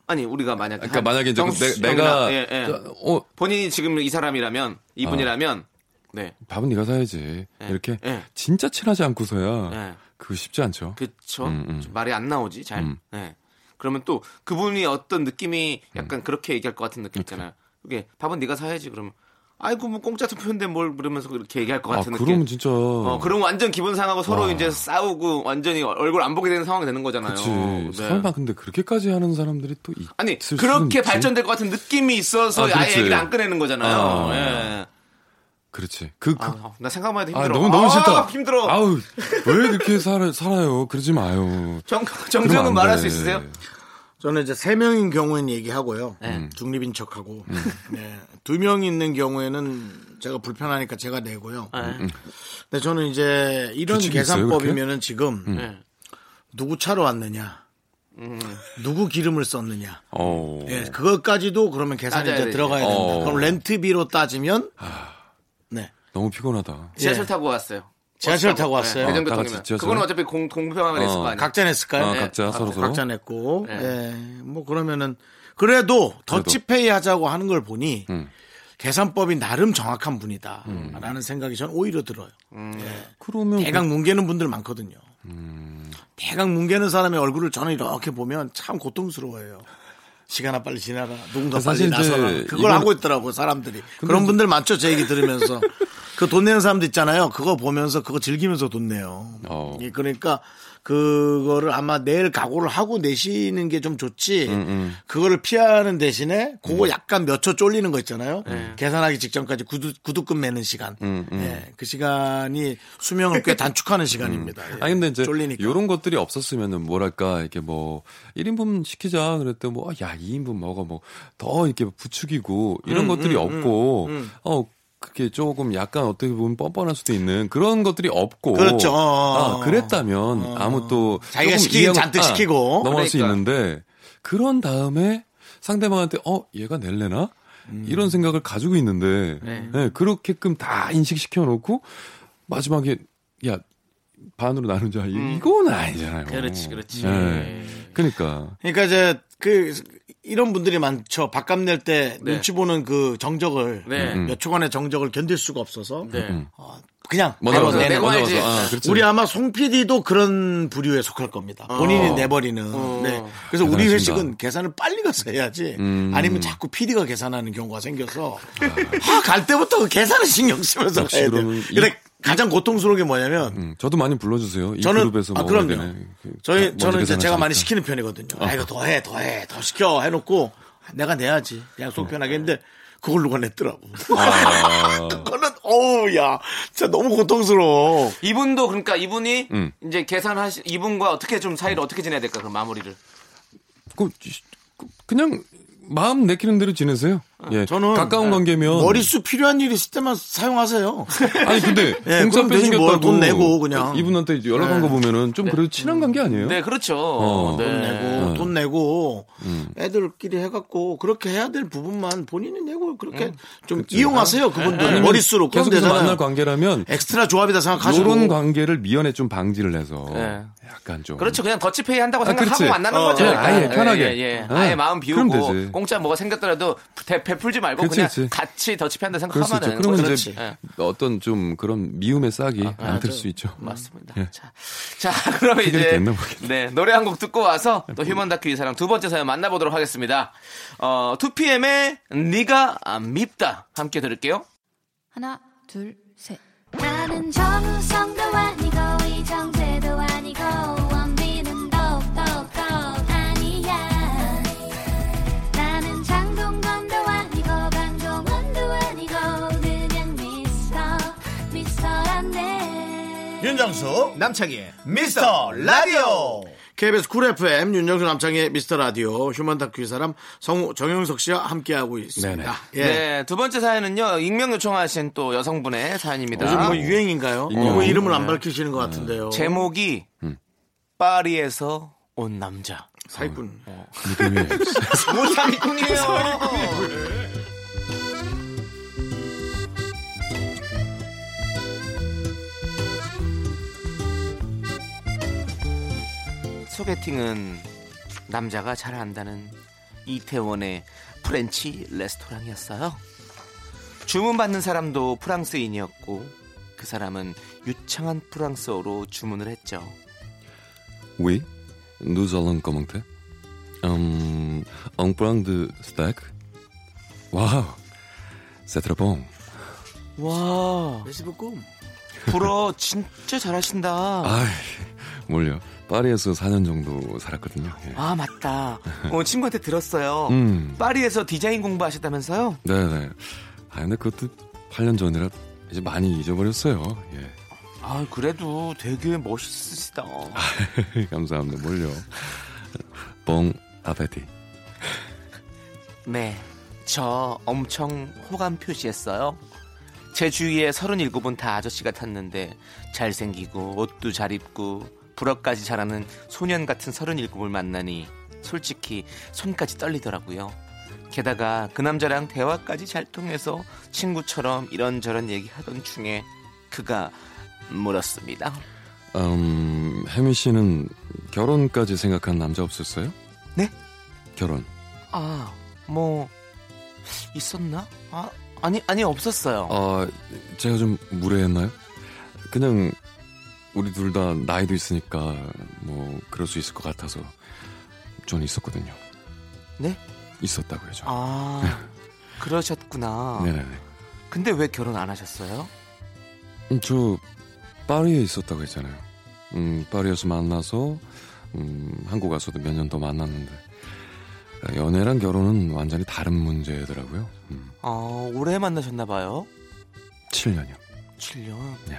아니 우리가 만약에 그러니까 한 만약에 이제 그 정수 내, 가 예, 예. 어 본인이 지금 이 사람이라면 이분이라면 네. 밥은 네가 사야지 예. 이렇게 예. 진짜 친하지 않고서야 예. 그거 쉽지 않죠. 그쵸. 음, 음. 좀 말이 안 나오지 잘. 음. 네. 그러면 또 그분이 어떤 느낌이 약간 그렇게 얘기할 것 같은 느낌 있잖아요. 이게 밥은 네가 사야지 그러면 아이고 뭐 공짜 투표인데 뭘 그러면서 그렇게 얘기할 것아 같은 느낌. 그러면 진짜 어, 그럼 완전 기분 상하고 서로 와. 이제 싸우고 완전히 얼굴 안 보게 되는 상황이 되는 거잖아요. 네. 설마 근데 그렇게까지 하는 사람들이 또 있, 아니 그렇게 있지? 발전될 것 같은 느낌이 있어서 아, 아, 예 그렇지. 얘기를 안 꺼내는 거잖아요. 아. 예. 그렇지. 그, 그 아, 나 생각만 해도 아, 힘들어. 너무 너무 아, 싫다. 힘들어. 아우 왜 이렇게 살아, 살아요? 그러지 마요. 정 정정은 안 말할 돼. 수 있으세요? 저는 이제 세 명인 경우에는 얘기하고요. 네. 중립인 척하고 네. 두명 있는 경우에는 제가 불편하니까 제가 내고요. 네. 근데 저는 이제 이런 계산법이면은 지금 네. 누구 차로 왔느냐, 음. 누구 기름을 썼느냐, 어. 예, 그것까지도 그러면 계산이 이제. 들어가야 된다. 어. 그럼 렌트비로 따지면 네. 너무 피곤하다. 지하철 예. 타고 왔어요. 지하철 타고 왔어요. 다 대전교통이면 같이 지하철? 그거는 어차피 공, 공평하게 냈을 어. 거 아니야. 각자 냈을까요? 어, 네. 각자 서로 서로. 각자 냈고, 네. 예, 뭐 그러면은 그래도 더치페이 하자고 하는 걸 보니 음. 계산법이 나름 정확한 분이다라는 생각이 저는 오히려 들어요. 그러면 대강 뭉개는 분들 많거든요. 음. 대강 뭉개는 사람의 얼굴을 저는 이렇게 보면 참 고통스러워요. 시간아 빨리 지나라. 누군가 사실 빨리 나서라. 그걸 이건- 하고 있더라고 사람들이. 그런 분들 많죠. 제 얘기 들으면서. 그 돈 내는 사람들 있잖아요. 그거 보면서 그거 즐기면서 돈 내요. 어. 예, 그러니까 그거를 아마 내일 각오를 하고 내시는 게 좀 좋지. 음, 그거를 피하는 대신에 그거 약간 몇 초 쫄리는 거 있잖아요. 계산하기 직전까지 구두, 구두금 매는 시간. 음, 음. 예, 그 시간이 수명을 꽤 단축하는 시간입니다. 예. 아니 근데 이제 쫄리니까. 이런 것들이 없었으면은 뭐랄까 이렇게 뭐 1인분 시키자 그랬더니 뭐야 2인분 먹어 뭐 더 이렇게 부추기고 이런 음, 것들이 음, 없고 음, 음. 어 그게 조금 약간 어떻게 보면 뻔뻔할 수도 있는 그런 것들이 없고 그렇죠. 어. 아, 그랬다면 아무 또 자기가 이해가- 잔뜩 아, 시키고. 넘어갈 수 그러니까. 있는데 그런 다음에 상대방한테 어 얘가 낼래나 음. 이런 생각을 가지고 있는데 네. 네, 그렇게끔 다 인식시켜 놓고 마지막에 야 반으로 나누자 이- 이건 아니잖아요. 음. 그렇지, 그렇지. 네. 그러니까 그러니까 이제 그 이런 분들이 많죠. 밥값 낼때 네. 눈치 보는 그 정적을 네. 몇 초간의 정적을 견딜 수가 없어서 네. 어, 그냥 먼저 바로 와서 내는 내고 거죠. 먼저 알지. 와서 아. 우리 아마 송 PD도 그런 부류에 속할 겁니다. 본인이 어. 내버리는. 네. 그래서 우리 대단하십니다. 회식은 계산을 빨리 가서 해야지. 음. 아니면 자꾸 PD가 계산하는 경우가 생겨서 아, 갈 때부터 그 계산을 신경 쓰면서 가야 돼요. 근데 가장 고통스러운 게 뭐냐면 음, 저도 많이 불러주세요. 이 저는 그룹에서 아, 그럼요. 되네. 그, 저희 저는 이제 제가. 많이 시키는 편이거든요. 아 이거 더 해 더 해 더 시켜 해놓고 내가 내야지 그냥 속 편하게 했는데 그걸 누가 냈더라고. 아, 그거는 어우 야 진짜 너무 고통스러워. 이분도 그러니까 이분이 음. 이제 계산하시 이분과 어떻게 좀 사이를 어떻게 지내야 될까 그럼 마무리를. 그, 그, 그냥 마음 내키는 대로 지내세요. 예, 아, 저는 가까운 관계면 머릿수 필요한 일 있을 때만 사용하세요. 아니 근데 예, 공짜 그럼 되지 뭘, 생겼다고 돈 내고 그냥. 이분한테 연락한 거 보면은 좀 그래도 친한 관계 아니에요? 네, 그렇죠. 어. 네. 돈 내고 돈 내고 음. 애들끼리 해갖고 그렇게 해야 될 부분만 본인이 내고 그렇게 좀 이용하세요 그분들 아니면 머릿수로 그럼 계속해서 만날. 관계라면 엑스트라 조합이다 생각하시고 이런 관계를 미연에 좀 방지를 해서 네. 약간 좀 그렇죠. 그냥 더치페이 한다고 아, 생각하고 그렇지. 만나는 어, 거죠. 아예 편하게. 예, 예. 어, 아예 마음 비우고. 공짜 뭐가 생겼더라도 대, 베풀지 말고 그렇지, 그냥 그렇지. 같이 더치페이 한다 그럴 수 있죠. 생각하면은 그러면. 이제 예. 어떤 좀 그런 미움의 싹이 안들 수 있죠. 맞습니다. 예. 자, 자, 그러면 해결이 이제. 네 노래 한 곡 듣고 와서 또 휴먼 다큐 이 사람 두 번째 사연 만나보도록 하겠습니다. 어, 2PM의 네가 아, 밉다 함께 들을게요. 하나, 둘, 셋. 나는 정우성도 아니고 이정재도 아니고 원빈 윤정수 남창희 미스터 라디오 KBS 쿨 FM 윤정수 남창희 미스터 라디오 휴먼 다큐 이 사람 성우 정영석 씨와 함께하고 있습니다. 예. 네, 두 번째 사연은요 익명 요청하신 또 여성분의 사연입니다. 요즘 뭐 유행인가요? 너무 이름을 안 밝히시는 것 같은데요. 제목이 파리에서 온 남자. 사기꾼. 느낌이 뭐 사기꾼이에요. 소개팅은 남자가 잘 안다는 이태원의 프렌치 레스토랑이었어요. 주문받는 사람도 프랑스인이었고 그 사람은 유창한 프랑스어로 주문을 했죠. Oui, nous allons commenter. Um, un plan de steak. Wow, c'est très bon. 와, 페이스북 불어 진짜 잘하신다. 아이, 뭘요? 파리에서 4년 정도 살았거든요. 예. 아 맞다. 어, 친구한테 들었어요. 음, 파리에서 디자인 공부하셨다면서요? 네네. 아, 근데 그것도 8년 전이라 이제 많이 잊어버렸어요. 예. 아 그래도 되게 멋있으시다. 감사합니다. 뭘요? 뽕 아페티. 네, 저 엄청 호감 표시했어요. 제 주위에 37은 다 아저씨 같았는데 잘생기고 옷도 잘 입고 불어까지 잘하는 소년 같은 37을 만나니 솔직히 손까지 떨리더라고요. 게다가 그 남자랑 대화까지 잘 통해서 친구처럼 이런저런 얘기하던 중에 그가 물었습니다. 음, 혜미 씨는 결혼까지 생각한 남자 없었어요? 네? 결혼. 아, 뭐 있었나? 아, 아니 아니 없었어요. 아, 제가 좀 무례했나요? 그냥 우리 둘 다 나이도 있으니까 뭐 그럴 수 있을 것 같아서 저는 있었거든요. 네? 있었다고요, 저. 아, 그러셨구나. 네네네. 근데 왜 결혼 안 하셨어요? 음, 저 파리에 있었다고 했잖아요. 음, 파리에서 만나서 음, 한국 와서도 몇 년 더 만났는데 연애랑 결혼은 완전히 다른 문제더라고요. 음, 어, 오래 만나셨나 봐요. 7년이요. 7년. 네.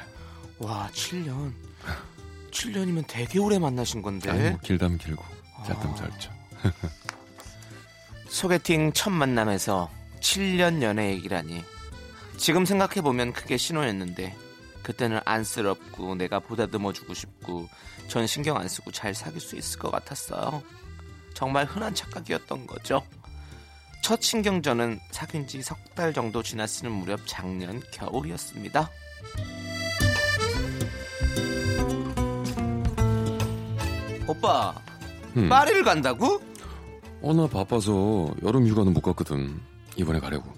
와, 7년. 7년이면 되게 오래 만나신 건데. 아니 뭐 길다면 길고 짧다면 아. 짧죠. 소개팅 첫 만남에서 7년 연애 얘기라니. 지금 생각해 보면 그게 신호였는데, 그때는 안쓰럽고 내가 보다듬어 주고 싶고, 전 신경 안 쓰고 잘 사귈 수 있을 것 같았어요. 정말 흔한 착각이었던 거죠. 첫 신경전은 사귄 지 석 달 정도 지났을 무렵 작년 겨울이었습니다. 오빠, 음. 파리를 간다고? 어, 나 바빠서 여름 휴가는 못 갔거든. 이번에 가려고.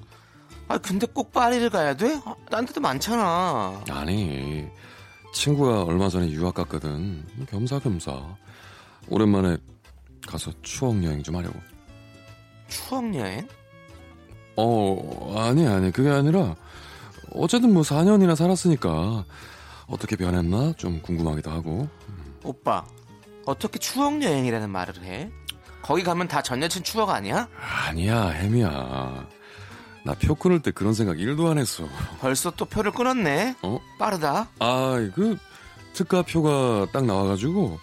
아 근데 꼭 파리를 가야 돼? 아, 딴 데도 많잖아. 아니, 친구가 얼마 전에 유학 갔거든. 겸사겸사. 오랜만에 가서 추억 여행 좀 하려고. 추억 여행? 어, 아니, 아니, 그게 아니라, 어쨌든 뭐 4년이나 살았으니까, 어떻게 변했나? 좀 궁금하기도 하고. 오빠, 어떻게 추억 여행이라는 말을 해? 거기 가면 다 전 여친 추억 아니야? 아니야, 혜미야. 나 표 끊을 때 그런 생각 1도 안 했어. 벌써 또 표를 끊었네. 어? 빠르다. 아, 그, 특가표가 딱 나와가지고,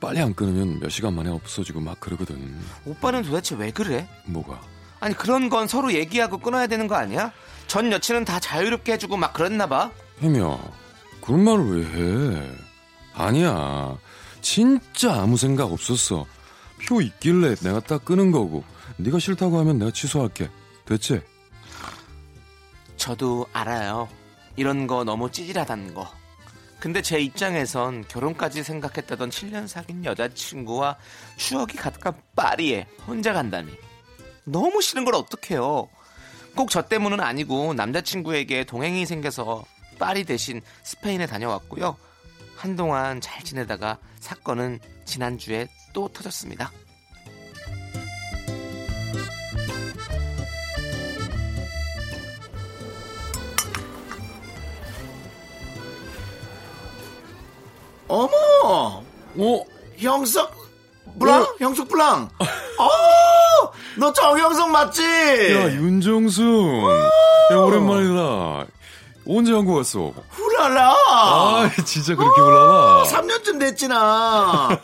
빨리 안 끊으면 몇 시간 만에 없어지고 막 그러거든. 오빠는 도대체 왜 그래? 뭐가? 아니 그런 건 서로 얘기하고 끊어야 되는 거 아니야? 전 여친은 다 자유롭게 해주고 막 그랬나 봐. 혜미야, 그런 말을 왜 해? 아니야. 진짜 아무 생각 없었어. 표 있길래 내가 딱 끄는 거고, 네가 싫다고 하면 내가 취소할게. 됐지? 저도 알아요. 이런 거 너무 찌질하다는 거. 근데 제 입장에선 결혼까지 생각했다던 7년 사귄 여자친구와 추억이 가득한 파리에 혼자 간다니. 너무 싫은 걸 어떡해요. 꼭 저 때문은 아니고 남자친구에게 동행이 생겨서 파리 대신 스페인에 다녀왔고요. 한동안 잘 지내다가 사건은 지난주에 또 터졌습니다. 어머! 어? 형석 브랑? 형석 브랑. 어! 너 정형석 맞지? 야, 윤정수. 야, 오랜만이다. 언제 한국 왔어? 후라라. 아, 진짜 그렇게 불러나? 3년쯤 됐지나. 아,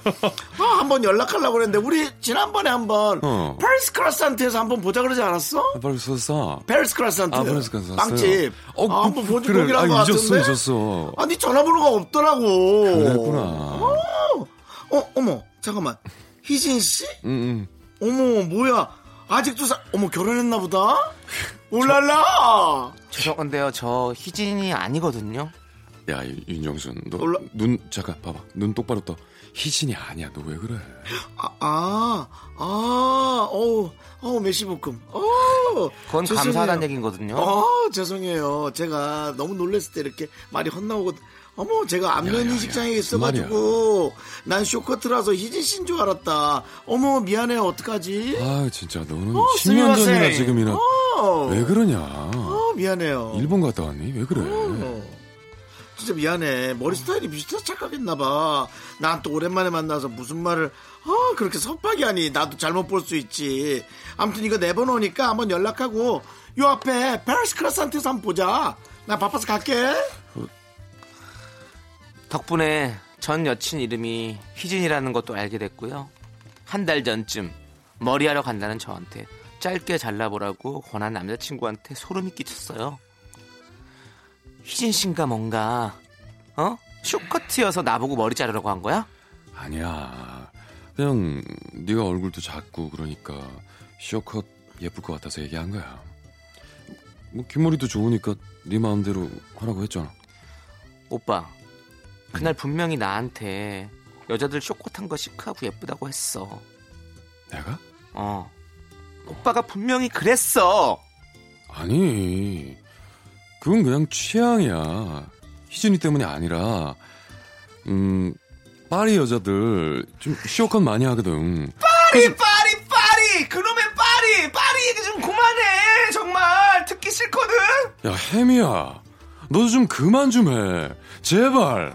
한번 연락하려고 그랬는데 우리 지난번에 한 번 어. 페리스 크라산트에서 한번 보자 그러지 않았어? 아, 빨리 썼어. 페리스 크라산트. 아, 페리스 크라산트. 빵집. 어, 아, 한번 그- 보지 그래. 보기로 한거 아, 잊었어, 같은데. 잊었어. 아니 전화번호가 없더라고. 그랬구나. 어, 어머, 잠깐만. 희진 씨? 응, 응. 어머, 뭐야? 아직도 사, 어머, 결혼했나 보다? 올랄라! 죄송한데요. 저 희진이 아니거든요. 야, 이- 윤정순. 너, 올라- 눈, 잠깐, 봐봐. 눈 똑바로 떠. 희진이 아니야. 너 왜 그래? 아, 아, 아, 어우, 어우, 메시볶음. 어, 그건 죄송해요. 감사하다는 얘기거든요. 어, 죄송해요. 제가 너무 놀랬을 때 이렇게 말이 헛나오고, 어머, 제가 안면 야, 야, 이식장에 야, 있어가지고, 난 쇼커트라서 희진 씨인 줄 알았다. 어머, 미안해요. 어떡하지? 아, 진짜 너는 어, 10년 전이나. 지금이나. 어, 왜 그러냐? 어, 미안해요. 일본 갔다 왔니? 왜 그래? 어. 진짜 미안해. 머리 스타일이 비슷해서 착각했나봐. 난 또 오랜만에 만나서 무슨 말을, 아, 그렇게 섭하게 하니. 나도 잘못 볼 수 있지. 아무튼 이거 네번 오니까 한번 연락하고, 요 앞에 페리스 크라산트에서 한번 보자. 나 바빠서 갈게. 덕분에 전 여친 이름이 희진이라는 것도 알게 됐고요. 한 달 전쯤 머리하러 간다는 저한테 짧게 잘라보라고 권한 남자친구한테 소름이 끼쳤어요. 희진 씨인가 뭔가 어? 쇼커트여서 나보고 머리 자르라고 한 거야? 아니야. 그냥 네가 얼굴도 작고 그러니까 쇼컷 예쁠 것 같아서 얘기한 거야. 뭐 뒷머리도 좋으니까 네 마음대로 하라고 했잖아. 오빠 그날 분명히 나한테 여자들 쇼코 탄 거 시크하고 예쁘다고 했어. 내가? 어. 오빠가 분명히 그랬어. 아니, 그건 그냥 취향이야. 희준이 때문이 아니라, 음, 파리 여자들 좀 쇼컷 많이 하거든. 파리 파리 파리 그놈의 파리 파리 얘기 좀 그만해 정말 듣기 싫거든. 야, 혜미야. 너도 좀 그만 좀 해. 제발.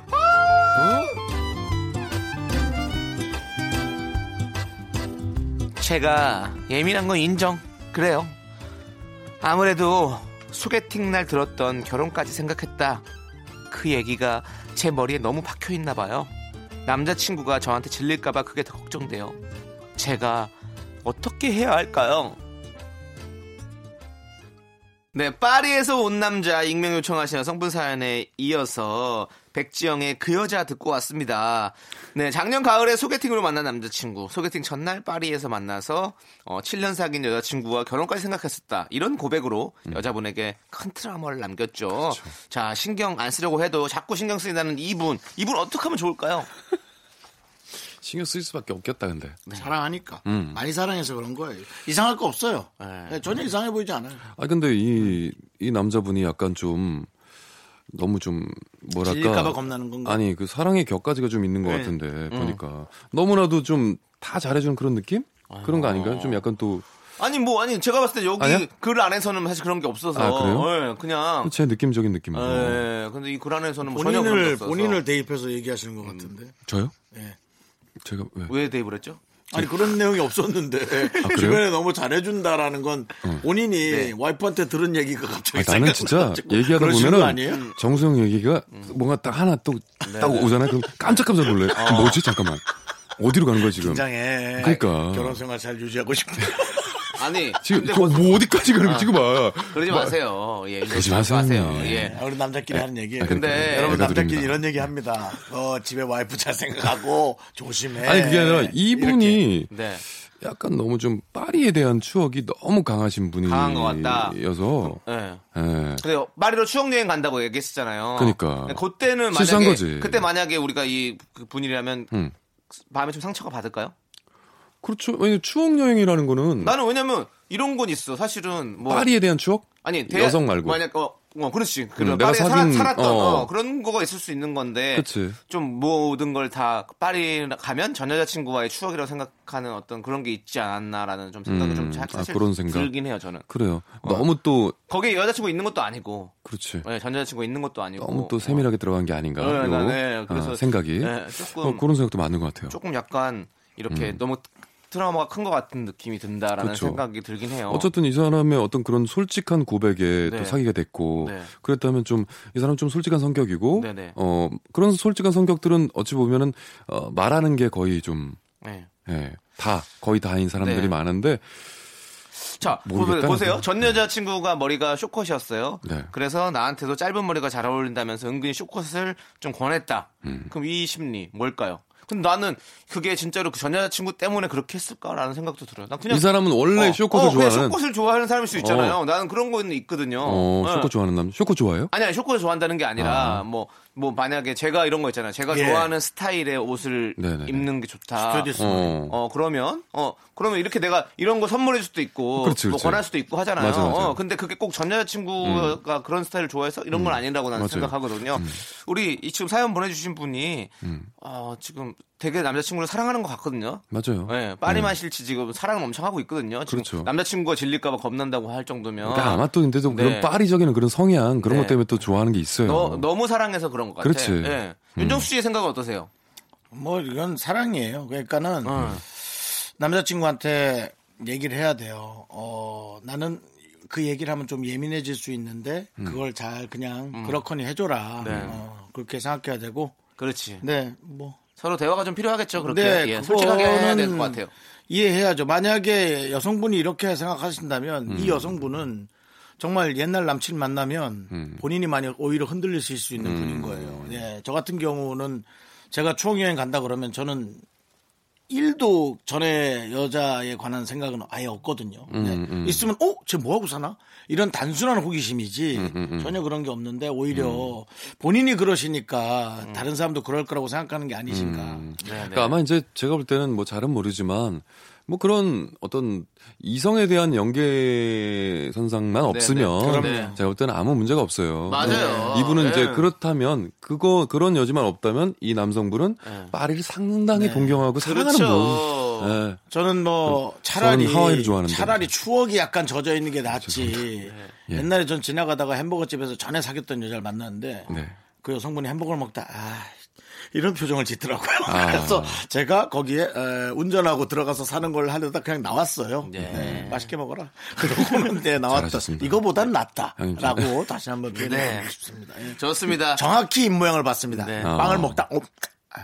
제가 예민한 건 인정. 그래요. 아무래도 소개팅 날 들었던 결혼까지 생각했다. 그 얘기가 제 머리에 너무 박혀 있나 봐요. 남자친구가 저한테 질릴까봐 그게 더 걱정돼요. 제가 어떻게 해야 할까요? 네, 파리에서 온 남자 익명 요청하신 여성분 사연에 이어서 백지영의 그 여자 듣고 왔습니다. 네, 작년 가을에 소개팅으로 만난 남자친구, 소개팅 전날 파리에서 만나서 어, 7년 사귄 여자친구와 결혼까지 생각했었다. 이런 고백으로 여자분에게 큰 트라우마를 남겼죠. 자, 신경 안 쓰려고 해도 자꾸 신경 쓰인다는 이분, 이분 어떻게 하면 좋을까요? 신경 쓸 수밖에 없겠다, 근데. 사랑하니까. 음. 많이 사랑해서 그런 거예요. 이상할 거 없어요. 네. 네, 전혀 이상해 보이지 않아요. 아, 근데 이, 이 남자분이 약간 좀, 너무 좀, 뭐랄까. 질릴까봐 겁나는 건가? 아니, 그 사랑의 격가지가 좀 있는 것 네. 같은데, 보니까. 너무나도 좀 다 잘해주는 그런 느낌? 그런 거 아닌가요? 좀 약간 또, 아니 뭐 아니 제가 봤을 때 여기 아니야? 글 안에서는 사실 그런 게 없어서 아, 그래요? 예, 그냥 제 느낌적인 느낌이고. 예, 근데 이 글 안에서는 뭐 전혀 그런 게 본인을, 없어서 본인을 대입해서 얘기하시는 것 같은데. 저요? 네. 제가 왜? 왜 대입을 했죠? 아니 그런 내용이 없었는데 아? 주변에 너무 잘해준다라는 건 본인이 와이프한테 들은 얘기가 갑자기 아니, 나는 진짜 얘기하다 보면은? 정수영 얘기가 뭔가 딱 하나 또딱 오잖아요. 그럼 깜짝깜짝 놀래. 요 뭐지? 잠깐만. 어디로 가는 거야 지금? 긴장해. 그러니까. 결혼 생활 잘 유지하고 싶다. 아니 지금 근데 저뭐 어디까지 가는 거 지금 봐. 그러지 마세요. 예, 그러지 마세요, 형님. 예. 아, 우리 남자끼리 하는 얘기예요. 아, 그러니까. 근데 여러분 남자끼리 드립니다. 이런 얘기 합니다. 어, 집에 와이프 잘 생각하고 조심해. 아니 그게 아니라 이분이 네. 약간 너무 좀 파리에 대한 추억이 너무 강하신 강한 것 같다. 분이어서 예. 예. 근데 파리로 추억 여행 간다고 얘기했었잖아요. 그러니까. 그때는 만약에 거지. 그때 만약에 우리가 이그 분이라면 음. 마음에 좀 상처가 받을까요? 그렇죠. 왜냐 추억 여행이라는 거는 나는 왜냐면 이런 건 있어. 사실은 뭐 파리에 대한 추억? 아니 여성 말고. 만약 어, 어 그렇지. 그런 음, 내가 파리에 사귄- 살았, 던 어. 그런 거가 있을 수 있는 건데 그치. 좀 모든 걸 다 파리 가면 전 여자친구와의 추억이라고 생각하는 어떤 그런 게 있지 않았나라는 좀 생각이 음, 좀 자- 아, 사실 그런 생각? 들긴 해요 저는. 그래요. 어. 너무 또 거기에 여자친구 있는 것도 아니고 그렇지. 네, 전 여자친구 있는 것도 아니고 너무 또 세밀하게 들어간 게 아닌가. 네, 요 네, 네. 그래서 아, 생각이. 네, 조금 어, 그런 생각도 맞는 것 같아요. 조금 약간 이렇게 음. 너무 트라우마가 큰 것 같은 느낌이 든다라는 그렇죠. 생각이 들긴 해요. 어쨌든 이 사람의 어떤 그런 솔직한 고백에 네. 또 사귀게 됐고 네. 그랬다면 좀 이 사람 좀 솔직한 성격이고 네네. 어 그런 솔직한 성격들은 어찌 보면은 어, 말하는 게 거의 좀 네. 예, 다 거의 다인 사람들이 네. 많은데 자, 모르겠다, 보, 세요 나도. 전 여자친구가 머리가 쇼컷이었어요. 네. 그래서 나한테도 짧은 머리가 잘 어울린다면서 은근히 쇼컷을 좀 권했다. 음. 그럼 이 심리 뭘까요? 근데 나는 그게 진짜로 그 전 여자친구 때문에 그렇게 했을까라는 생각도 들어요. 난 그냥 이 사람은 원래 어, 쇼컷을 어, 그냥 좋아하는 쇼컷을 좋아하는 사람일 수 있잖아요. 어. 나는 그런 거는 있거든요. 어, 네. 쇼컷 좋아하는 남 쇼컷 좋아해요? 아니, 아니, 쇼컷을 좋아한다는 게 아니라, 아. 뭐, 뭐, 만약에 제가 이런 거 있잖아요. 제가 예. 좋아하는 스타일의 옷을 네네네. 입는 게 좋다. 스튜디오스 어. 어, 그러면, 어, 그러면 이렇게 내가 이런 거 선물해 줄 수도 있고, 그렇지, 뭐 그렇지. 권할 수도 있고 하잖아요. 맞아, 맞아. 어, 근데 그게 꼭 전 여자친구가 그런 스타일을 좋아해서 이런 건 아니라고 나는 맞아요. 생각하거든요. 우리 이 지금 사연 보내주신 분이, 음. 어, 지금 되게 남자친구를 사랑하는 것 같거든요. 맞아요. 네, 파리만 싫지 지금 사랑을 엄청 하고 있거든요. 지금 그렇죠. 남자친구가 질릴까봐 겁난다고 할 정도면. 그러니까 아마 또 근데 또 네. 그런 파리적인 그런 성향 그런 네. 것 때문에 또 좋아하는 게 있어요. 너, 너무 사랑해서 그런 것 같아요. 그렇지. 음. 예. 윤정수 씨의 생각은 어떠세요? 뭐 이건 사랑이에요. 그러니까는 어. 남자친구한테 얘기를 해야 돼요. 어, 나는 그 얘기를 하면 좀 예민해질 수 있는데 그걸 잘 그냥 그렇거니 해줘라. 네. 어, 그렇게 생각해야 되고. 그렇지. 네, 뭐. 서로 대화가 좀 필요하겠죠. 그렇게 네, 예, 솔직하게 해야 될 것 같아요. 이해해야죠. 만약에 여성분이 이렇게 생각하신다면 음. 이 여성분은 정말 옛날 남친 만나면 음. 본인이 많이 오히려 흔들리실 수 있는 분인 거예요. 예, 저 같은 경우는 제가 추억 여행 간다 그러면 저는 일도 전에 여자에 관한 생각은 아예 없거든요. 음, 네. 음. 있으면 어, 쟤 뭐 하고 사나? 이런 단순한 호기심이지 음, 음, 음. 전혀 그런 게 없는데 오히려 본인이 그러시니까 다른 사람도 그럴 거라고 생각하는 게 아니신가. 음. 네, 그러니까 아마 이제 제가 볼 때는 뭐 잘은 모르지만 뭐 그런 어떤 이성에 대한 연계 선상만 없으면 네. 그럼요. 제가 볼 때는 아무 문제가 없어요. 맞아요. 네. 이분은 네. 이제 그렇다면 그거 그런 여지만 없다면 이 남성분은 네. 파리를 상당히 동경하고 사랑하는 그렇죠. 분. 네. 저는 뭐 차라리 하와이를 좋아하는데. 차라리 추억이 약간 젖어 있는 게 낫지. 예. 옛날에 전 지나가다가 햄버거 집에서 전에 사귀었던 여자를 만났는데 네. 그 여성분이 햄버거를 먹다 아 이런 표정을 짓더라고요. 아. 그래서 제가 거기에 에, 운전하고 들어가서 사는 걸 하려다 그냥 나왔어요. 네. 네, 맛있게 먹어라. 그러고는 네, 나왔다. 이거보단 낫다라고 다시 한번 표현해 네. 싶습니다. 예. 좋습니다. 정확히 입모양을 봤습니다. 네. 빵을 아. 먹다 어, 아,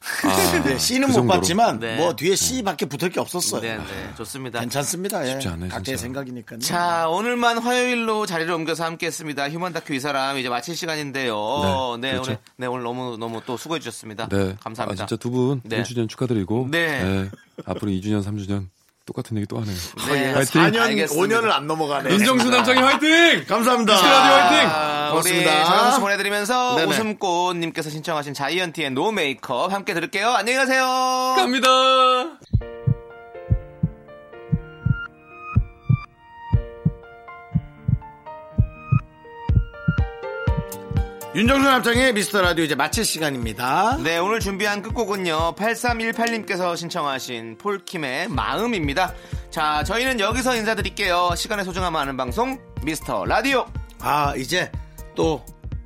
네, C는 그 못? 봤지만 네. 뭐 뒤에 C밖에 붙을 게 없었어요. 네, 네, 좋습니다. 괜찮습니다. 예. 쉽지 않아요, 각자의. 생각이니까요. 자, 오늘만 화요일로 자리를 옮겨서 함께 했습니다. 휴먼 다큐 이 사람 이제 마칠 시간인데요. 네, 네, 그렇죠. 오늘, 네, 오늘 너무, 너무 또 수고해 주셨습니다. 네. 감사합니다. 아, 진짜 두분 네. 1주년 축하드리고 네. 앞으로 2주년, 3주년 똑같은 얘기 또 하네요. 네, 화이팅! 4년, 알겠습니다. 5년을 안 넘어가네. 윤정수 남창희 화이팅! 감사합니다. 라디오 화이팅! 아, 우리 고맙습니다. 정영수 보내드리면서 네네. 웃음꽃님께서 신청하신 자이언티의 No Make Up 함께 들을게요. 안녕히 가세요. 갑니다! 윤정수 남창희 미스터 라디오 이제 마칠 시간입니다. 네, 오늘 준비한 끝곡은요. 8318님께서 신청하신 폴킴의 마음입니다. 자, 저희는 여기서 인사드릴게요. 시간의 소중함 아는 방송 미스터 라디오. 아, 이제 또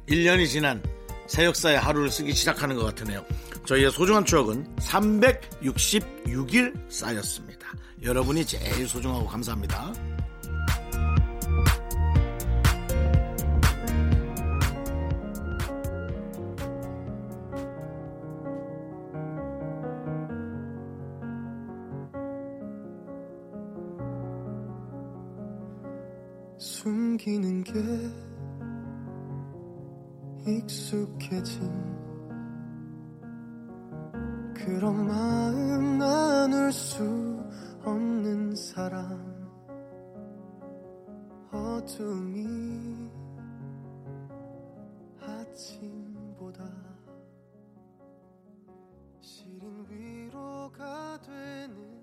1년이 지난 새 역사의 하루를 쓰기 시작하는 것 같으네요. 저희의 소중한 추억은 366일 쌓였습니다. 여러분이 제일 소중하고 감사합니다. 생기는 게 익숙해진 그런 마음 나눌 수 없는 사람 어둠이 아침보다 시린 위로가 되는